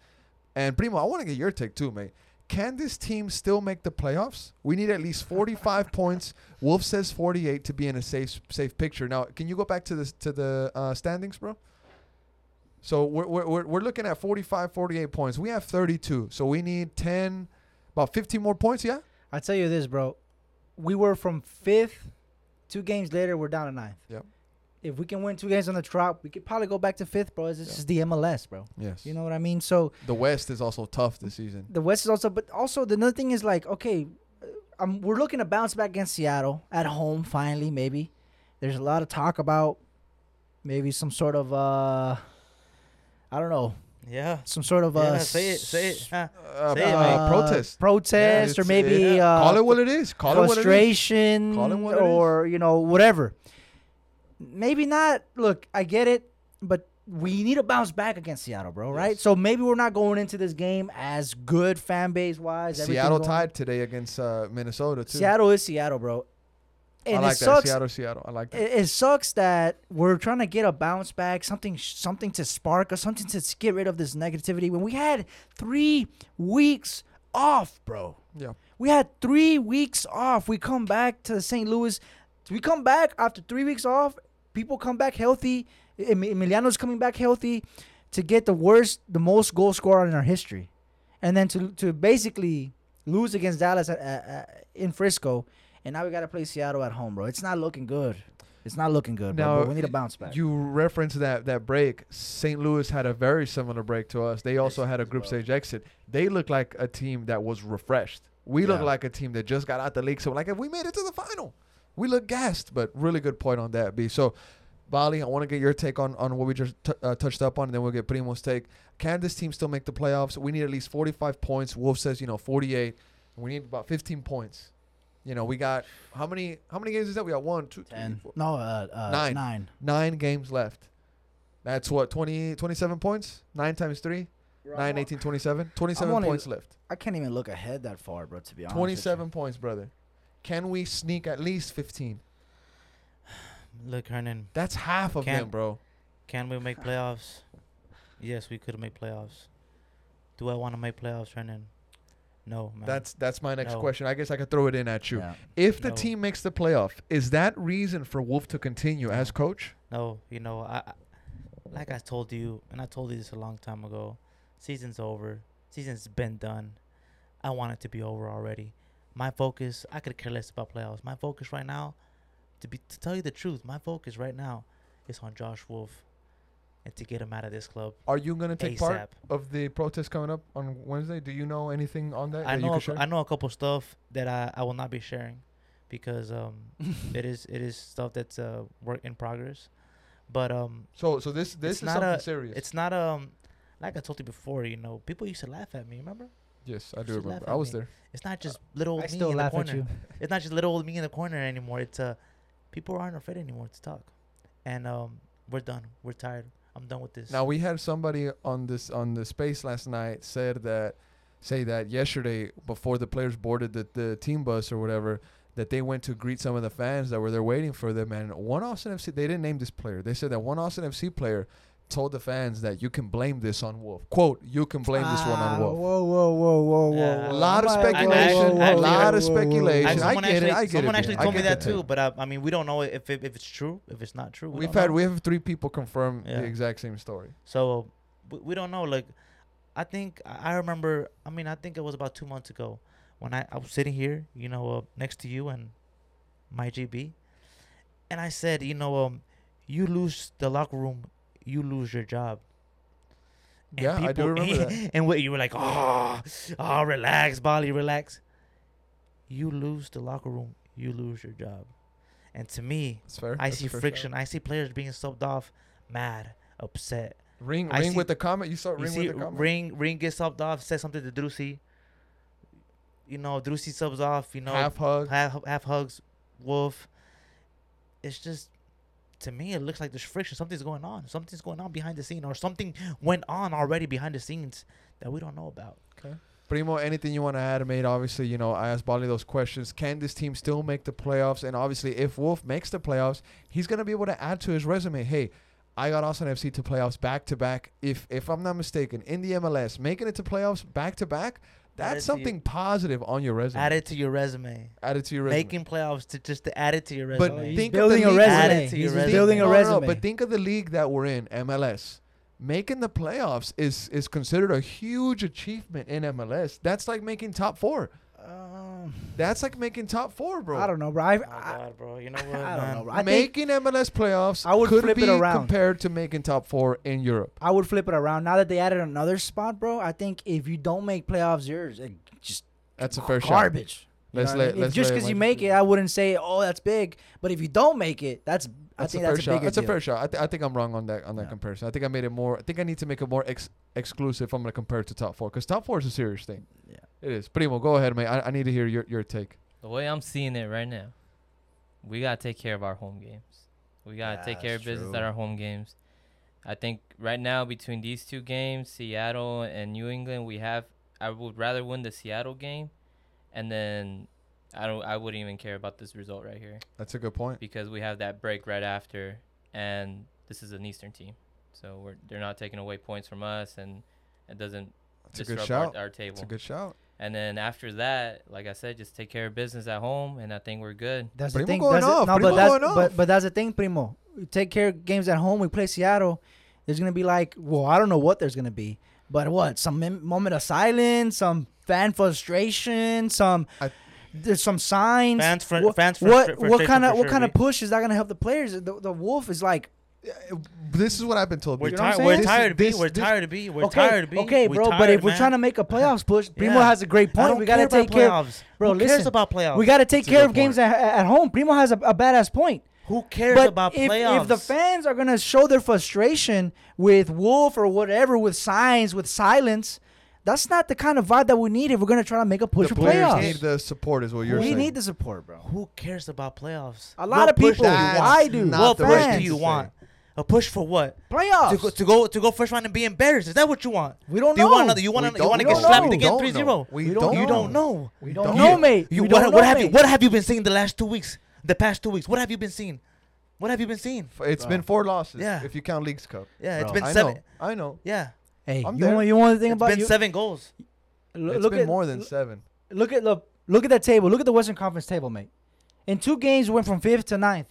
Speaker 1: and Primo, I want to get your take too, mate. Can this team still make the playoffs? We need at least 45 points. Wolff says 48 to be in a safe safe picture. Now, can you go back to the to the uh, standings, bro? So we're, we're, we're, looking at 45, 48 points. We have 32. So we need 10, about 15 more points, yeah?
Speaker 3: I tell you this, bro. We were from fifth. Two games later, we're down to ninth.
Speaker 1: Yep.
Speaker 3: If we can win two games on the trot, we could probably go back to fifth, bro. This
Speaker 1: Yeah.
Speaker 3: is the MLS, bro.
Speaker 1: Yes.
Speaker 3: You know what I mean? So
Speaker 1: the West is also tough this season.
Speaker 3: the West is also, but also the another thing is like, okay, uh, um, we're looking to bounce back against Seattle at home. Finally, maybe. There's a lot of talk about maybe some sort of, uh I don't know,
Speaker 2: Yeah.
Speaker 3: some sort of uh,
Speaker 2: yeah, say it. Say it.
Speaker 1: Uh,
Speaker 2: Say it,
Speaker 1: uh,
Speaker 2: mate.
Speaker 1: protest.
Speaker 3: protest, or
Speaker 1: it's-
Speaker 3: maybe
Speaker 1: yeah.
Speaker 3: uh,
Speaker 1: Call it what it is. Call it what it is.
Speaker 3: frustration
Speaker 1: Call it what it is.
Speaker 3: or you know whatever maybe not look i get it but we need to bounce back against seattle bro right
Speaker 1: Yes.
Speaker 3: so maybe we're not going into this game as good fan base wise
Speaker 1: Seattle tied today against uh, Minnesota too.
Speaker 3: seattle is seattle bro and
Speaker 1: I like
Speaker 3: it
Speaker 1: that.
Speaker 3: sucks.
Speaker 1: Seattle, Seattle. I like that.
Speaker 3: It, it sucks that we're trying to get a bounce back, something, something to spark us, something to get rid of this negativity. When we had three weeks off, bro.
Speaker 1: Yeah.
Speaker 3: We had three weeks off. We come back to St. Louis. We come back after three weeks off. People come back healthy. Emiliano's coming back healthy to get the worst, the most goal scorer in our history, and then to to basically lose against Dallas at, at, at, in Frisco, and now we got to play Seattle at home, bro. It's not looking good. It's not looking good, bro.
Speaker 1: Now,
Speaker 3: but we need a bounce back.
Speaker 1: You referenced that that break. St. Louis had a very similar break to us. They also had a group stage exit. They look like a team that was refreshed. We look like a team that just got out the league. So like if we made it to the final, we look gassed. But really good point on that, B. So. Bali, I want to get your take on, on what we just t- uh, touched up on, and then we'll get Primo's take. Can this team still make the playoffs? We need at least 45 points. Wolff says, you know, 48. We need about 15 points. You know, we got how many how many games is that? We got one, two, three,
Speaker 3: Ten.
Speaker 1: four,
Speaker 3: No, uh, uh,
Speaker 1: Nine.
Speaker 3: nine.
Speaker 1: nine games left. That's what 20 27 points? 9 times 3? 9 18 27. 27
Speaker 3: only-
Speaker 1: points left.
Speaker 3: I can't even look ahead that far, bro. To be honest.
Speaker 1: 27 points, brother. Can we sneak at least 15?
Speaker 2: Look, Hernan,
Speaker 1: That's half of them,
Speaker 2: Can't.
Speaker 1: bro.
Speaker 2: can we make playoffs? Yes, we could make playoffs. Do I want to make playoffs, Hernan? No, man.
Speaker 1: That's that's my next
Speaker 2: No.
Speaker 1: question. I guess I could throw it in at you.
Speaker 3: Yeah.
Speaker 1: If the
Speaker 2: No.
Speaker 1: team makes the playoff, is that reason for Wolff to continue as coach?
Speaker 2: no. You know, I, I like I told you, and I told you this a long time ago. Season's over. Season's been done. I want it to be over already. My focus, I could care less about playoffs. My focus right now, to be to tell you the truth, my focus right now is on Josh Wolff, and to get him out of this club.
Speaker 1: Are you going to take part of the protest coming up on Wednesday? Do you know anything on that?
Speaker 2: I
Speaker 1: that
Speaker 2: know
Speaker 1: can
Speaker 2: a,
Speaker 1: share?
Speaker 2: I know a couple stuff that I, I will not be sharing because um it is it is stuff that's uh work in progress. But um
Speaker 1: so so this this is
Speaker 2: not
Speaker 1: something
Speaker 2: a-
Speaker 1: serious.
Speaker 2: it's not um like I told you before, you know, people used to laugh at me, remember?
Speaker 1: Yes, I do
Speaker 2: should
Speaker 1: remember. I was
Speaker 2: me.
Speaker 1: there.
Speaker 2: It's not just little old
Speaker 3: I
Speaker 2: me
Speaker 3: still
Speaker 2: in
Speaker 3: laugh
Speaker 2: the
Speaker 3: at
Speaker 2: corner.
Speaker 3: you.
Speaker 2: It's not just little old me in the corner anymore. It's uh people aren't afraid anymore to talk. And um we're done. We're tired. I'm done with this.
Speaker 1: Now we had somebody on this on the space last night said that say that yesterday before the players boarded the, the team bus or whatever that they went to greet some of the fans that were there waiting for them and one Austin FC they didn't name this player. They said that one Austin FC player told the fans that you can blame this on Wolff. Quote, you can blame this one on
Speaker 3: Ah,
Speaker 1: Wolff.
Speaker 3: Whoa, whoa, whoa, whoa, whoa.
Speaker 1: A lot of
Speaker 3: I'm like, whoa,
Speaker 1: speculation, a lot of speculation.
Speaker 2: I,
Speaker 1: I
Speaker 2: someone
Speaker 1: get it,
Speaker 2: actually,
Speaker 1: I get
Speaker 2: someone
Speaker 1: it,
Speaker 2: actually
Speaker 1: I
Speaker 2: told me that
Speaker 1: that.
Speaker 2: too, but uh, I mean, we don't know if it, if it's true, if it's not true. we
Speaker 1: We've had
Speaker 2: know.
Speaker 1: we have three people confirm
Speaker 2: Yeah.
Speaker 1: the exact same story.
Speaker 2: So we, we don't know. Like, I think I I remember. I mean, I think it was about two months ago when I, I was sitting here, you know, uh, next to you and my GB, and I said, you know, um, you lose the locker room, you lose your job. And
Speaker 1: Yeah, I do remember that.
Speaker 2: And what you were like, oh, oh, relax, Bali, relax. You lose the locker room, you lose your job. And to me,
Speaker 1: That's fair.
Speaker 2: I
Speaker 1: That's
Speaker 2: see friction. I see players being subbed off, mad, upset.
Speaker 1: Ring
Speaker 2: I
Speaker 1: ring
Speaker 2: see-
Speaker 1: with the comment. You saw
Speaker 2: You
Speaker 1: ring
Speaker 2: see,
Speaker 1: with the comment.
Speaker 2: Ring Ring gets subbed off, says something to Driussi. You know, Driussi subs off. You know,
Speaker 1: half hug.
Speaker 2: half, half hugs Wolff. It's just to me, it looks like there's friction. Something's going on. Something's going on behind the scene, or something went on already behind the scenes that we don't know about. Okay.
Speaker 1: Primo, anything you want to add, mate? Obviously, you know, I asked Bali those questions. Can this team still make the playoffs? And obviously, if Wolff makes the playoffs, he's going to be able to add to his resume. Hey, I got Austin FC to playoffs back to back. If if I'm not mistaken, in the MLS, making it to playoffs back to back, that's
Speaker 2: to your-
Speaker 1: something positive on your resume.
Speaker 2: Add it to your resume.
Speaker 1: Add it to your resume.
Speaker 2: Making playoffs to just to add it to your
Speaker 1: But
Speaker 2: resume.
Speaker 3: He's
Speaker 1: think
Speaker 3: building
Speaker 1: of
Speaker 3: a
Speaker 1: the league-
Speaker 2: Add
Speaker 3: resume.
Speaker 2: it to
Speaker 3: He's
Speaker 2: your resume.
Speaker 3: building a
Speaker 1: No, no, no,
Speaker 3: resume.
Speaker 1: but think of the league that we're in, MLS. Making the playoffs is is considered a huge achievement in MLS. That's like making top four.
Speaker 3: Um,
Speaker 1: That's like making top four, bro.
Speaker 3: I don't know, bro. I,
Speaker 2: Oh
Speaker 3: I,
Speaker 2: God, bro. You know what,
Speaker 3: I don't
Speaker 2: man?
Speaker 3: know, bro. I think
Speaker 1: making MLS playoffs
Speaker 3: I would
Speaker 1: could
Speaker 3: flip it
Speaker 1: be
Speaker 3: around.
Speaker 1: compared to making top four in Europe.
Speaker 3: I would flip it around. Now that they added another spot, bro, I think if you don't make playoffs, you're uh, just
Speaker 1: That's a fair shot.
Speaker 3: garbage. You
Speaker 1: Let's
Speaker 3: know what I
Speaker 1: let-
Speaker 3: mean? If
Speaker 1: let's
Speaker 3: just
Speaker 1: let
Speaker 3: because you make it,
Speaker 1: it.
Speaker 3: I wouldn't say, oh, that's big. But if you don't make it, that's I
Speaker 1: That's
Speaker 3: think
Speaker 1: a fair
Speaker 3: that's a
Speaker 1: shot.
Speaker 3: bigger
Speaker 1: That's a
Speaker 3: deal.
Speaker 1: fair shot. I, th- I think I'm wrong on that on that
Speaker 3: Yeah.
Speaker 1: comparison. I think I made it more. I think I need to make it more ex- exclusive. if I'm gonna compare it to top four because top four is a serious thing.
Speaker 3: Yeah.
Speaker 1: It is. Primo, go ahead, mate. I, I need to hear your, your take.
Speaker 4: The way I'm seeing it right now, we gotta take care of our home games. We gotta take care of business
Speaker 3: true.
Speaker 4: at our home games. I think right now between these two games, Seattle and New England, we have. I would rather win the Seattle game, and then I don't. I wouldn't even care about this result right here
Speaker 1: That's a good point.
Speaker 4: because we have that break right after, and this is an Eastern team, so we're they're not taking away points from us, and it doesn't
Speaker 1: That's a good
Speaker 4: disrupt
Speaker 1: shout.
Speaker 4: our, our table.
Speaker 1: That's a good shout.
Speaker 4: And then after that, like I said, just take care of business at home, and I think we're good.
Speaker 3: That's
Speaker 1: Primo
Speaker 3: the thing.
Speaker 1: going
Speaker 3: that's the-
Speaker 1: off.
Speaker 3: no,
Speaker 1: Primo
Speaker 3: but that's
Speaker 1: going off.
Speaker 3: but but that's the thing, Primo. We take care of games at home. We play Seattle. There's gonna be like, well, I don't know what there's gonna be, but what? Some mem- moment of silence, some fan frustration, some
Speaker 1: I-
Speaker 3: there's some signs.
Speaker 2: Fans fr-
Speaker 3: what,
Speaker 2: fans
Speaker 3: what
Speaker 2: frustra-
Speaker 3: what kind of
Speaker 2: frustration
Speaker 3: what kind of push is that gonna help the players? The, the Wolff is like,
Speaker 1: Yeah, This is what I've been told.
Speaker 2: We're
Speaker 3: You know what I'm
Speaker 2: tired. We're tired, B.
Speaker 1: This-
Speaker 2: We're
Speaker 1: this-
Speaker 2: tired, B. We're
Speaker 3: okay,
Speaker 2: tired, B.
Speaker 3: okay,
Speaker 2: We're
Speaker 3: bro. but
Speaker 2: tired,
Speaker 3: if we're trying to make a playoffs push, Primo
Speaker 2: Yeah.
Speaker 3: has a great point. We gotta take care.
Speaker 2: playoffs.
Speaker 3: Bro,
Speaker 2: Who cares
Speaker 3: listen,
Speaker 2: about playoffs?
Speaker 3: We gotta take
Speaker 1: That's
Speaker 3: care of games at, at home. Primo has a, a badass point.
Speaker 2: Who cares
Speaker 3: but
Speaker 2: about
Speaker 3: if,
Speaker 2: playoffs?
Speaker 3: if the fans are gonna show their frustration with Wolff or whatever, with signs, with silence, that's not the kind of vibe that we need if we're gonna try to make a push
Speaker 1: the
Speaker 3: for playoffs.
Speaker 1: need the support, is what you're
Speaker 3: we
Speaker 1: saying.
Speaker 3: need the support, bro.
Speaker 2: Who cares about playoffs?
Speaker 3: A lot
Speaker 2: What
Speaker 3: of people.
Speaker 2: do you want?
Speaker 3: Why do?
Speaker 1: not
Speaker 2: What push do you want?
Speaker 1: Say.
Speaker 2: A push for what?
Speaker 3: Playoffs.
Speaker 2: To go, to go to go first round and be embarrassed? Is that what you want?
Speaker 3: we don't
Speaker 2: Do you
Speaker 3: know.
Speaker 2: want to? You want
Speaker 1: We
Speaker 2: to? You want to get
Speaker 3: know.
Speaker 2: slapped
Speaker 3: We
Speaker 2: again
Speaker 1: don't
Speaker 2: 3-0?
Speaker 1: know. We
Speaker 3: We
Speaker 1: don't
Speaker 3: don't
Speaker 2: You
Speaker 1: know.
Speaker 2: don't know.
Speaker 3: we don't know, mate.
Speaker 2: You,
Speaker 3: we
Speaker 2: what,
Speaker 3: don't
Speaker 2: what
Speaker 3: know,
Speaker 2: have you
Speaker 3: mate.
Speaker 2: What have you been seeing the last two weeks? The past two weeks. What have you been seeing? What have you been seeing?
Speaker 1: It's
Speaker 3: Bro.
Speaker 1: been four losses.
Speaker 2: Yeah.
Speaker 1: If you count Leagues Cup.
Speaker 2: Yeah, it's
Speaker 3: Bro,
Speaker 2: been
Speaker 1: I
Speaker 2: seven.
Speaker 1: know. I know.
Speaker 2: Yeah,
Speaker 3: Hey,
Speaker 1: I'm
Speaker 3: you
Speaker 1: there.
Speaker 3: want you want to think
Speaker 2: it's
Speaker 3: about
Speaker 2: been
Speaker 3: you,
Speaker 2: seven goals.
Speaker 3: L-
Speaker 1: It's
Speaker 3: look
Speaker 1: been
Speaker 3: at
Speaker 1: more than seven.
Speaker 3: look at the look at that table. Look at the Western Conference table, mate. In two games, we went from fifth to ninth.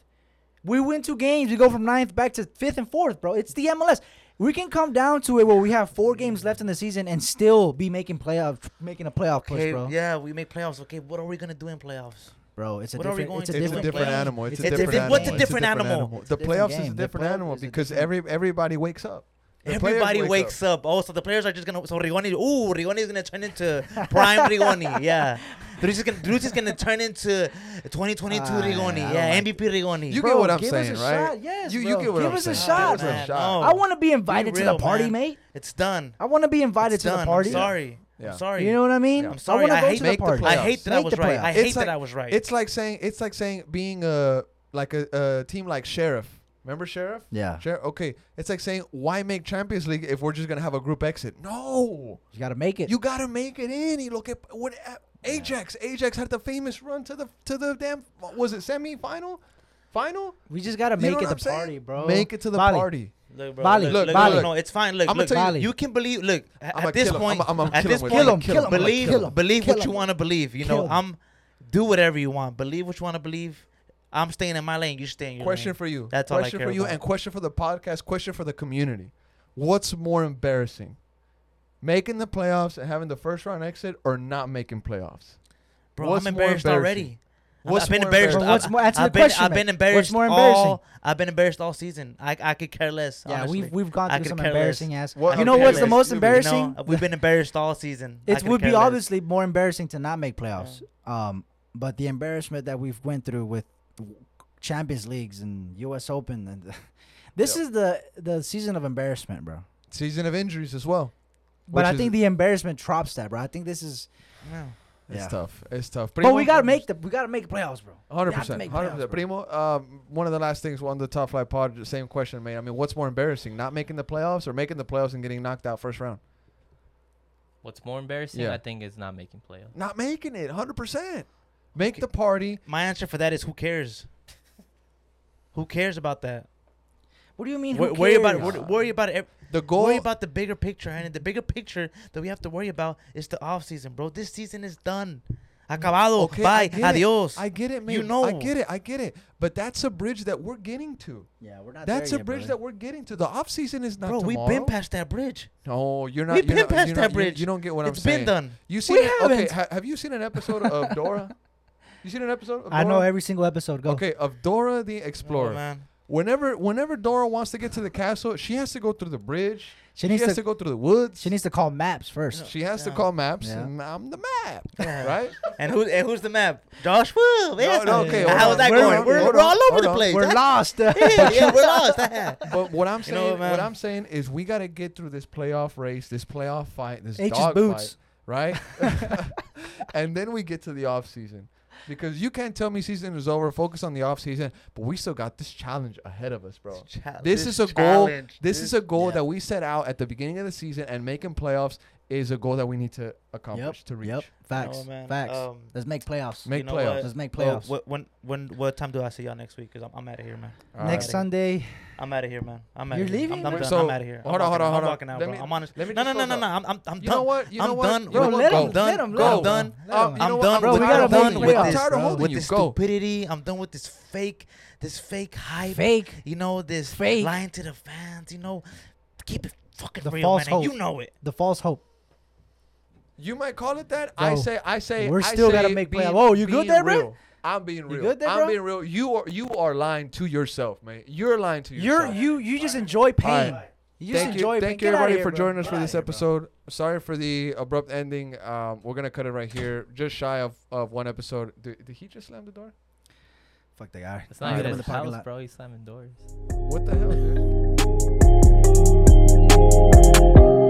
Speaker 3: We win two games, we go from ninth back to fifth and fourth, bro. It's the MLS. We can come down to it where we have four games left in the season and still be making playoff, making a playoff push,
Speaker 2: Okay,
Speaker 3: bro.
Speaker 2: yeah, we make playoffs. Okay, what are we gonna do in playoffs?
Speaker 3: Bro, it's a
Speaker 2: What
Speaker 3: different. It's a
Speaker 2: to do?
Speaker 1: It's a
Speaker 3: different.
Speaker 1: different animal. It's,
Speaker 3: It's
Speaker 1: a
Speaker 3: a
Speaker 1: different
Speaker 3: different-
Speaker 1: animal.
Speaker 2: what's a different animal?
Speaker 1: The playoffs is a
Speaker 3: The
Speaker 1: different animal because every everybody wakes up. The
Speaker 2: Everybody
Speaker 1: wake
Speaker 2: wakes up. Oh, so the players are just gonna. So Rigoni, ooh, Rigoni is gonna turn into prime Rigoni. Yeah, Driussi's gonna Driussi's gonna turn into 2022
Speaker 3: Ah,
Speaker 2: Rigoni.
Speaker 3: I
Speaker 2: Yeah,
Speaker 3: like
Speaker 2: MVP Rigoni.
Speaker 1: You
Speaker 3: Bro,
Speaker 1: get what I'm
Speaker 3: give us
Speaker 1: saying,
Speaker 3: a
Speaker 1: right?
Speaker 3: shot. Yes,
Speaker 1: you,
Speaker 3: bro.
Speaker 1: you get what
Speaker 3: Give
Speaker 1: I'm
Speaker 3: us a
Speaker 1: saying.
Speaker 3: shot,
Speaker 1: Give us
Speaker 2: man.
Speaker 1: a shot.
Speaker 2: No.
Speaker 3: I want to be invited to
Speaker 2: real,
Speaker 3: the party,
Speaker 2: man.
Speaker 3: mate.
Speaker 2: it's done.
Speaker 3: I want to be invited
Speaker 2: It's
Speaker 3: to
Speaker 2: done.
Speaker 3: the party.
Speaker 2: I'm sorry.
Speaker 1: Yeah.
Speaker 2: I'm sorry.
Speaker 3: You know what I mean?
Speaker 1: Yeah. I'm
Speaker 2: sorry.
Speaker 3: want to
Speaker 2: I hate
Speaker 1: Make
Speaker 3: the
Speaker 1: the
Speaker 3: party.
Speaker 2: I hate that I was
Speaker 3: the
Speaker 2: right. I hate
Speaker 1: It's
Speaker 2: that
Speaker 1: like-
Speaker 2: I was right.
Speaker 1: It's like saying it's like saying being a like a, a team like Sheriff. Remember Sheriff?
Speaker 3: Yeah,
Speaker 1: Sheriff. Okay, it's like saying why make Champions League if we're just gonna have a group exit? No,
Speaker 3: you got to make it.
Speaker 1: you gotta make it in. You look at what uh, Ajax. Ajax had the famous run to the to the damn what was it semi final, final?
Speaker 3: we just got to
Speaker 1: You
Speaker 3: make
Speaker 1: know
Speaker 3: it
Speaker 1: what
Speaker 3: the
Speaker 1: saying?
Speaker 3: party, bro.
Speaker 1: Make it to the
Speaker 3: Vale.
Speaker 1: party.
Speaker 2: Look, bro.
Speaker 3: Bali,
Speaker 2: look,
Speaker 1: look,
Speaker 2: look,
Speaker 1: Bali.
Speaker 2: no, no, it's fine. Look,
Speaker 1: I'ma
Speaker 2: look.
Speaker 1: tell
Speaker 3: you-
Speaker 2: You can believe. Look, at,
Speaker 1: I'ma
Speaker 2: at this point,
Speaker 1: I'ma- I'ma
Speaker 2: at this point.
Speaker 3: Kill him, kill him,
Speaker 2: believe,
Speaker 3: kill him,
Speaker 2: believe
Speaker 3: kill
Speaker 2: what you want to believe. You
Speaker 3: Kill
Speaker 2: know,
Speaker 3: him.
Speaker 2: I'm do whatever you want. Believe what you want to believe. I'm staying in my lane. You stay in your
Speaker 1: Question
Speaker 2: lane.
Speaker 1: for you.
Speaker 2: That's all I
Speaker 1: question for you
Speaker 2: about.
Speaker 1: and question for the podcast. Question for the community. What's more embarrassing, making the playoffs and having the first round exit, or not making playoffs?
Speaker 2: Bro,
Speaker 1: What's
Speaker 2: I'm
Speaker 1: more
Speaker 2: embarrassed
Speaker 1: embarrassing?
Speaker 2: already. I've-
Speaker 1: What's
Speaker 2: I've been
Speaker 1: more
Speaker 2: embarrassed.
Speaker 3: Bro, what's more- answer the
Speaker 2: I've been,
Speaker 3: question,
Speaker 2: I've been embarrassed.
Speaker 3: What's more embarrassing?
Speaker 2: All, I've been embarrassed all season. I I could care less.
Speaker 3: Yeah,
Speaker 2: honestly.
Speaker 3: we've we've gone through some
Speaker 2: care less.
Speaker 3: embarrassing ass.
Speaker 1: What-
Speaker 3: You know
Speaker 2: care
Speaker 3: what's the
Speaker 2: less.
Speaker 3: most
Speaker 2: You
Speaker 3: embarrassing?
Speaker 2: know, we've been embarrassed all season.
Speaker 3: It would be
Speaker 2: less.
Speaker 3: obviously more embarrassing to not make playoffs. Um, but the embarrassment that we've went through with Champions Leagues and U.S. Open and this
Speaker 1: Yep.
Speaker 3: is the the season of embarrassment, bro.
Speaker 1: Season of injuries as well.
Speaker 3: But I think the embarrassment drops that, bro. I think this is.
Speaker 2: Yeah.
Speaker 1: It's
Speaker 3: Yeah.
Speaker 1: tough. It's tough.
Speaker 3: But we gotta make the we gotta make playoffs, bro.
Speaker 1: Hundred
Speaker 3: We have to
Speaker 1: percent, hundred percent. Primo, um, one of the last things on the top flight pod, the same question, mate. I mean, what's more embarrassing, not making the playoffs or making the playoffs and getting knocked out first round?
Speaker 4: What's more embarrassing,
Speaker 1: Yeah.
Speaker 4: I think, is not making playoffs.
Speaker 1: Not making it, hundred percent. Make the party.
Speaker 2: My answer for that is who cares? Who cares about that?
Speaker 3: What do you mean?
Speaker 2: Wor-
Speaker 3: who
Speaker 2: worry about
Speaker 3: cares?
Speaker 2: wor- worry about ev-
Speaker 1: The goal.
Speaker 2: worry about the bigger picture, and the bigger picture that we have to worry about is the off season, bro. This season is done. Acabado.
Speaker 1: Okay, I
Speaker 2: Bye.
Speaker 1: it.
Speaker 2: Adios.
Speaker 1: I get it, man.
Speaker 2: You know.
Speaker 1: I get it. I get it. But that's a bridge that we're getting to.
Speaker 3: Yeah, we're not.
Speaker 1: That's
Speaker 3: there
Speaker 1: a
Speaker 3: yet,
Speaker 1: bridge
Speaker 3: brother.
Speaker 1: that we're getting to. The off season is not
Speaker 2: bro,
Speaker 1: tomorrow.
Speaker 2: we've been past that bridge.
Speaker 1: No, you're not.
Speaker 2: We've
Speaker 1: you're
Speaker 2: been
Speaker 1: not,
Speaker 2: past that
Speaker 1: not-
Speaker 2: bridge.
Speaker 1: You, don't get what
Speaker 2: It's
Speaker 1: I'm saying.
Speaker 2: been done.
Speaker 1: You seen
Speaker 3: We?
Speaker 1: Okay,
Speaker 3: haven't.
Speaker 1: ha- have you seen an episode of Dora? You seen an episode? Of
Speaker 3: I know every single episode. Go.
Speaker 1: Okay, of Dora the
Speaker 2: Oh,
Speaker 1: Explorer.
Speaker 2: man.
Speaker 1: whenever whenever Dora wants to get to the castle, she has to go through the bridge.
Speaker 3: She
Speaker 1: She
Speaker 3: needs
Speaker 1: has
Speaker 3: to.
Speaker 1: to go through the woods.
Speaker 3: She needs to call maps first.
Speaker 1: She has to call maps,
Speaker 3: Yeah.
Speaker 1: and I'm the map,
Speaker 2: Yeah.
Speaker 1: right?
Speaker 2: And who and who's the map? Josh Wu.
Speaker 1: No, no, okay,
Speaker 3: hold
Speaker 2: How's
Speaker 3: on.
Speaker 2: that
Speaker 3: We're-
Speaker 2: going? We're,
Speaker 1: hold
Speaker 2: we're all over the place.
Speaker 3: We're lost.
Speaker 2: yeah, yeah, we're lost.
Speaker 1: But what I'm
Speaker 2: You know
Speaker 1: saying,
Speaker 2: what,
Speaker 1: what I'm saying is, we got to get through this playoff race, this playoff fight, this
Speaker 3: H's
Speaker 1: dog
Speaker 3: boots.
Speaker 1: fight, right? and then we get to the off season. Because you can't tell me season is over. Focus on the off season, but we still got this challenge ahead of us, bro.
Speaker 2: Chal-
Speaker 1: This is a goal.
Speaker 2: challenge,
Speaker 1: This is a goal
Speaker 3: yeah.
Speaker 1: that we set out at the beginning of the season, and making playoffs is a goal that we need to accomplish to reach.
Speaker 3: Yep. Facts.
Speaker 2: Oh, man.
Speaker 3: Facts.
Speaker 2: Um,
Speaker 3: Let's make playoffs.
Speaker 1: Make
Speaker 2: you know
Speaker 1: playoffs.
Speaker 2: what?
Speaker 3: Let's make playoffs.
Speaker 2: what, when when what time do I see y'all next week? Cause I'm, I'm out of here, man.
Speaker 1: All
Speaker 3: Next
Speaker 1: right.
Speaker 3: Sunday.
Speaker 2: I'm out of here, man. I'm out
Speaker 3: You're
Speaker 2: here.
Speaker 3: leaving,
Speaker 2: I'm, I'm, done.
Speaker 1: So,
Speaker 2: I'm out of here.
Speaker 1: hold
Speaker 2: I'm
Speaker 1: on, hold on,
Speaker 2: I'm walking out,
Speaker 1: Let
Speaker 2: bro.
Speaker 1: me-
Speaker 2: I'm honest.
Speaker 1: let me
Speaker 2: No, no, no, no, no. I'm I'm I'm
Speaker 1: You know
Speaker 2: done.
Speaker 1: what? You
Speaker 2: I'm
Speaker 1: know what?
Speaker 2: done.
Speaker 1: You
Speaker 3: Bro,
Speaker 1: know what?
Speaker 3: let
Speaker 1: Go.
Speaker 3: him, let him,
Speaker 2: Bro,
Speaker 3: let
Speaker 2: I'm
Speaker 3: him.
Speaker 2: done.
Speaker 3: Let him.
Speaker 2: I'm done
Speaker 3: Bro, we gotta
Speaker 2: I'm done with
Speaker 3: playoffs,
Speaker 2: this.
Speaker 1: I'm tired of
Speaker 3: bro.
Speaker 1: holding
Speaker 2: with
Speaker 1: you.
Speaker 2: this stupidity. I'm done with this fake, this fake hype.
Speaker 3: Fake.
Speaker 2: You know this
Speaker 3: Fake.
Speaker 2: lying to the fans. You know, keep it fucking
Speaker 3: The
Speaker 2: real,
Speaker 3: false
Speaker 2: man.
Speaker 3: hope.
Speaker 2: You know it.
Speaker 3: The false hope.
Speaker 1: You might call it that. I
Speaker 3: Bro,
Speaker 1: say. I say.
Speaker 3: we're
Speaker 1: I
Speaker 3: still
Speaker 1: say
Speaker 3: gotta make
Speaker 1: being-
Speaker 3: playoff. Oh, you good
Speaker 1: being
Speaker 3: there, bro?
Speaker 1: real. I'm being
Speaker 3: You
Speaker 1: real.
Speaker 3: good there,
Speaker 1: I'm
Speaker 3: bro?
Speaker 1: being real. You are you are lying to yourself, man. You're lying to yourself.
Speaker 3: You're
Speaker 1: yourself.
Speaker 3: you you just enjoy pain.
Speaker 1: Alright.
Speaker 3: You just
Speaker 1: thank you,
Speaker 3: enjoy
Speaker 1: thank
Speaker 3: pain.
Speaker 1: you
Speaker 3: Get outta
Speaker 1: everybody
Speaker 3: here,
Speaker 1: for
Speaker 3: bro.
Speaker 1: joining us
Speaker 3: Get
Speaker 1: for
Speaker 3: outta
Speaker 1: this
Speaker 3: here, bro.
Speaker 1: episode. Sorry for the abrupt ending. Um, we're gonna cut it right here, just shy of, of one episode. Did, did he just slam the door?
Speaker 3: Fuck the guy.
Speaker 4: It's
Speaker 3: Meet
Speaker 4: not
Speaker 3: him
Speaker 4: even
Speaker 3: in
Speaker 4: his
Speaker 3: the parking
Speaker 4: house,
Speaker 3: lot.
Speaker 4: bro. He's slamming doors.
Speaker 1: What the hell, dude?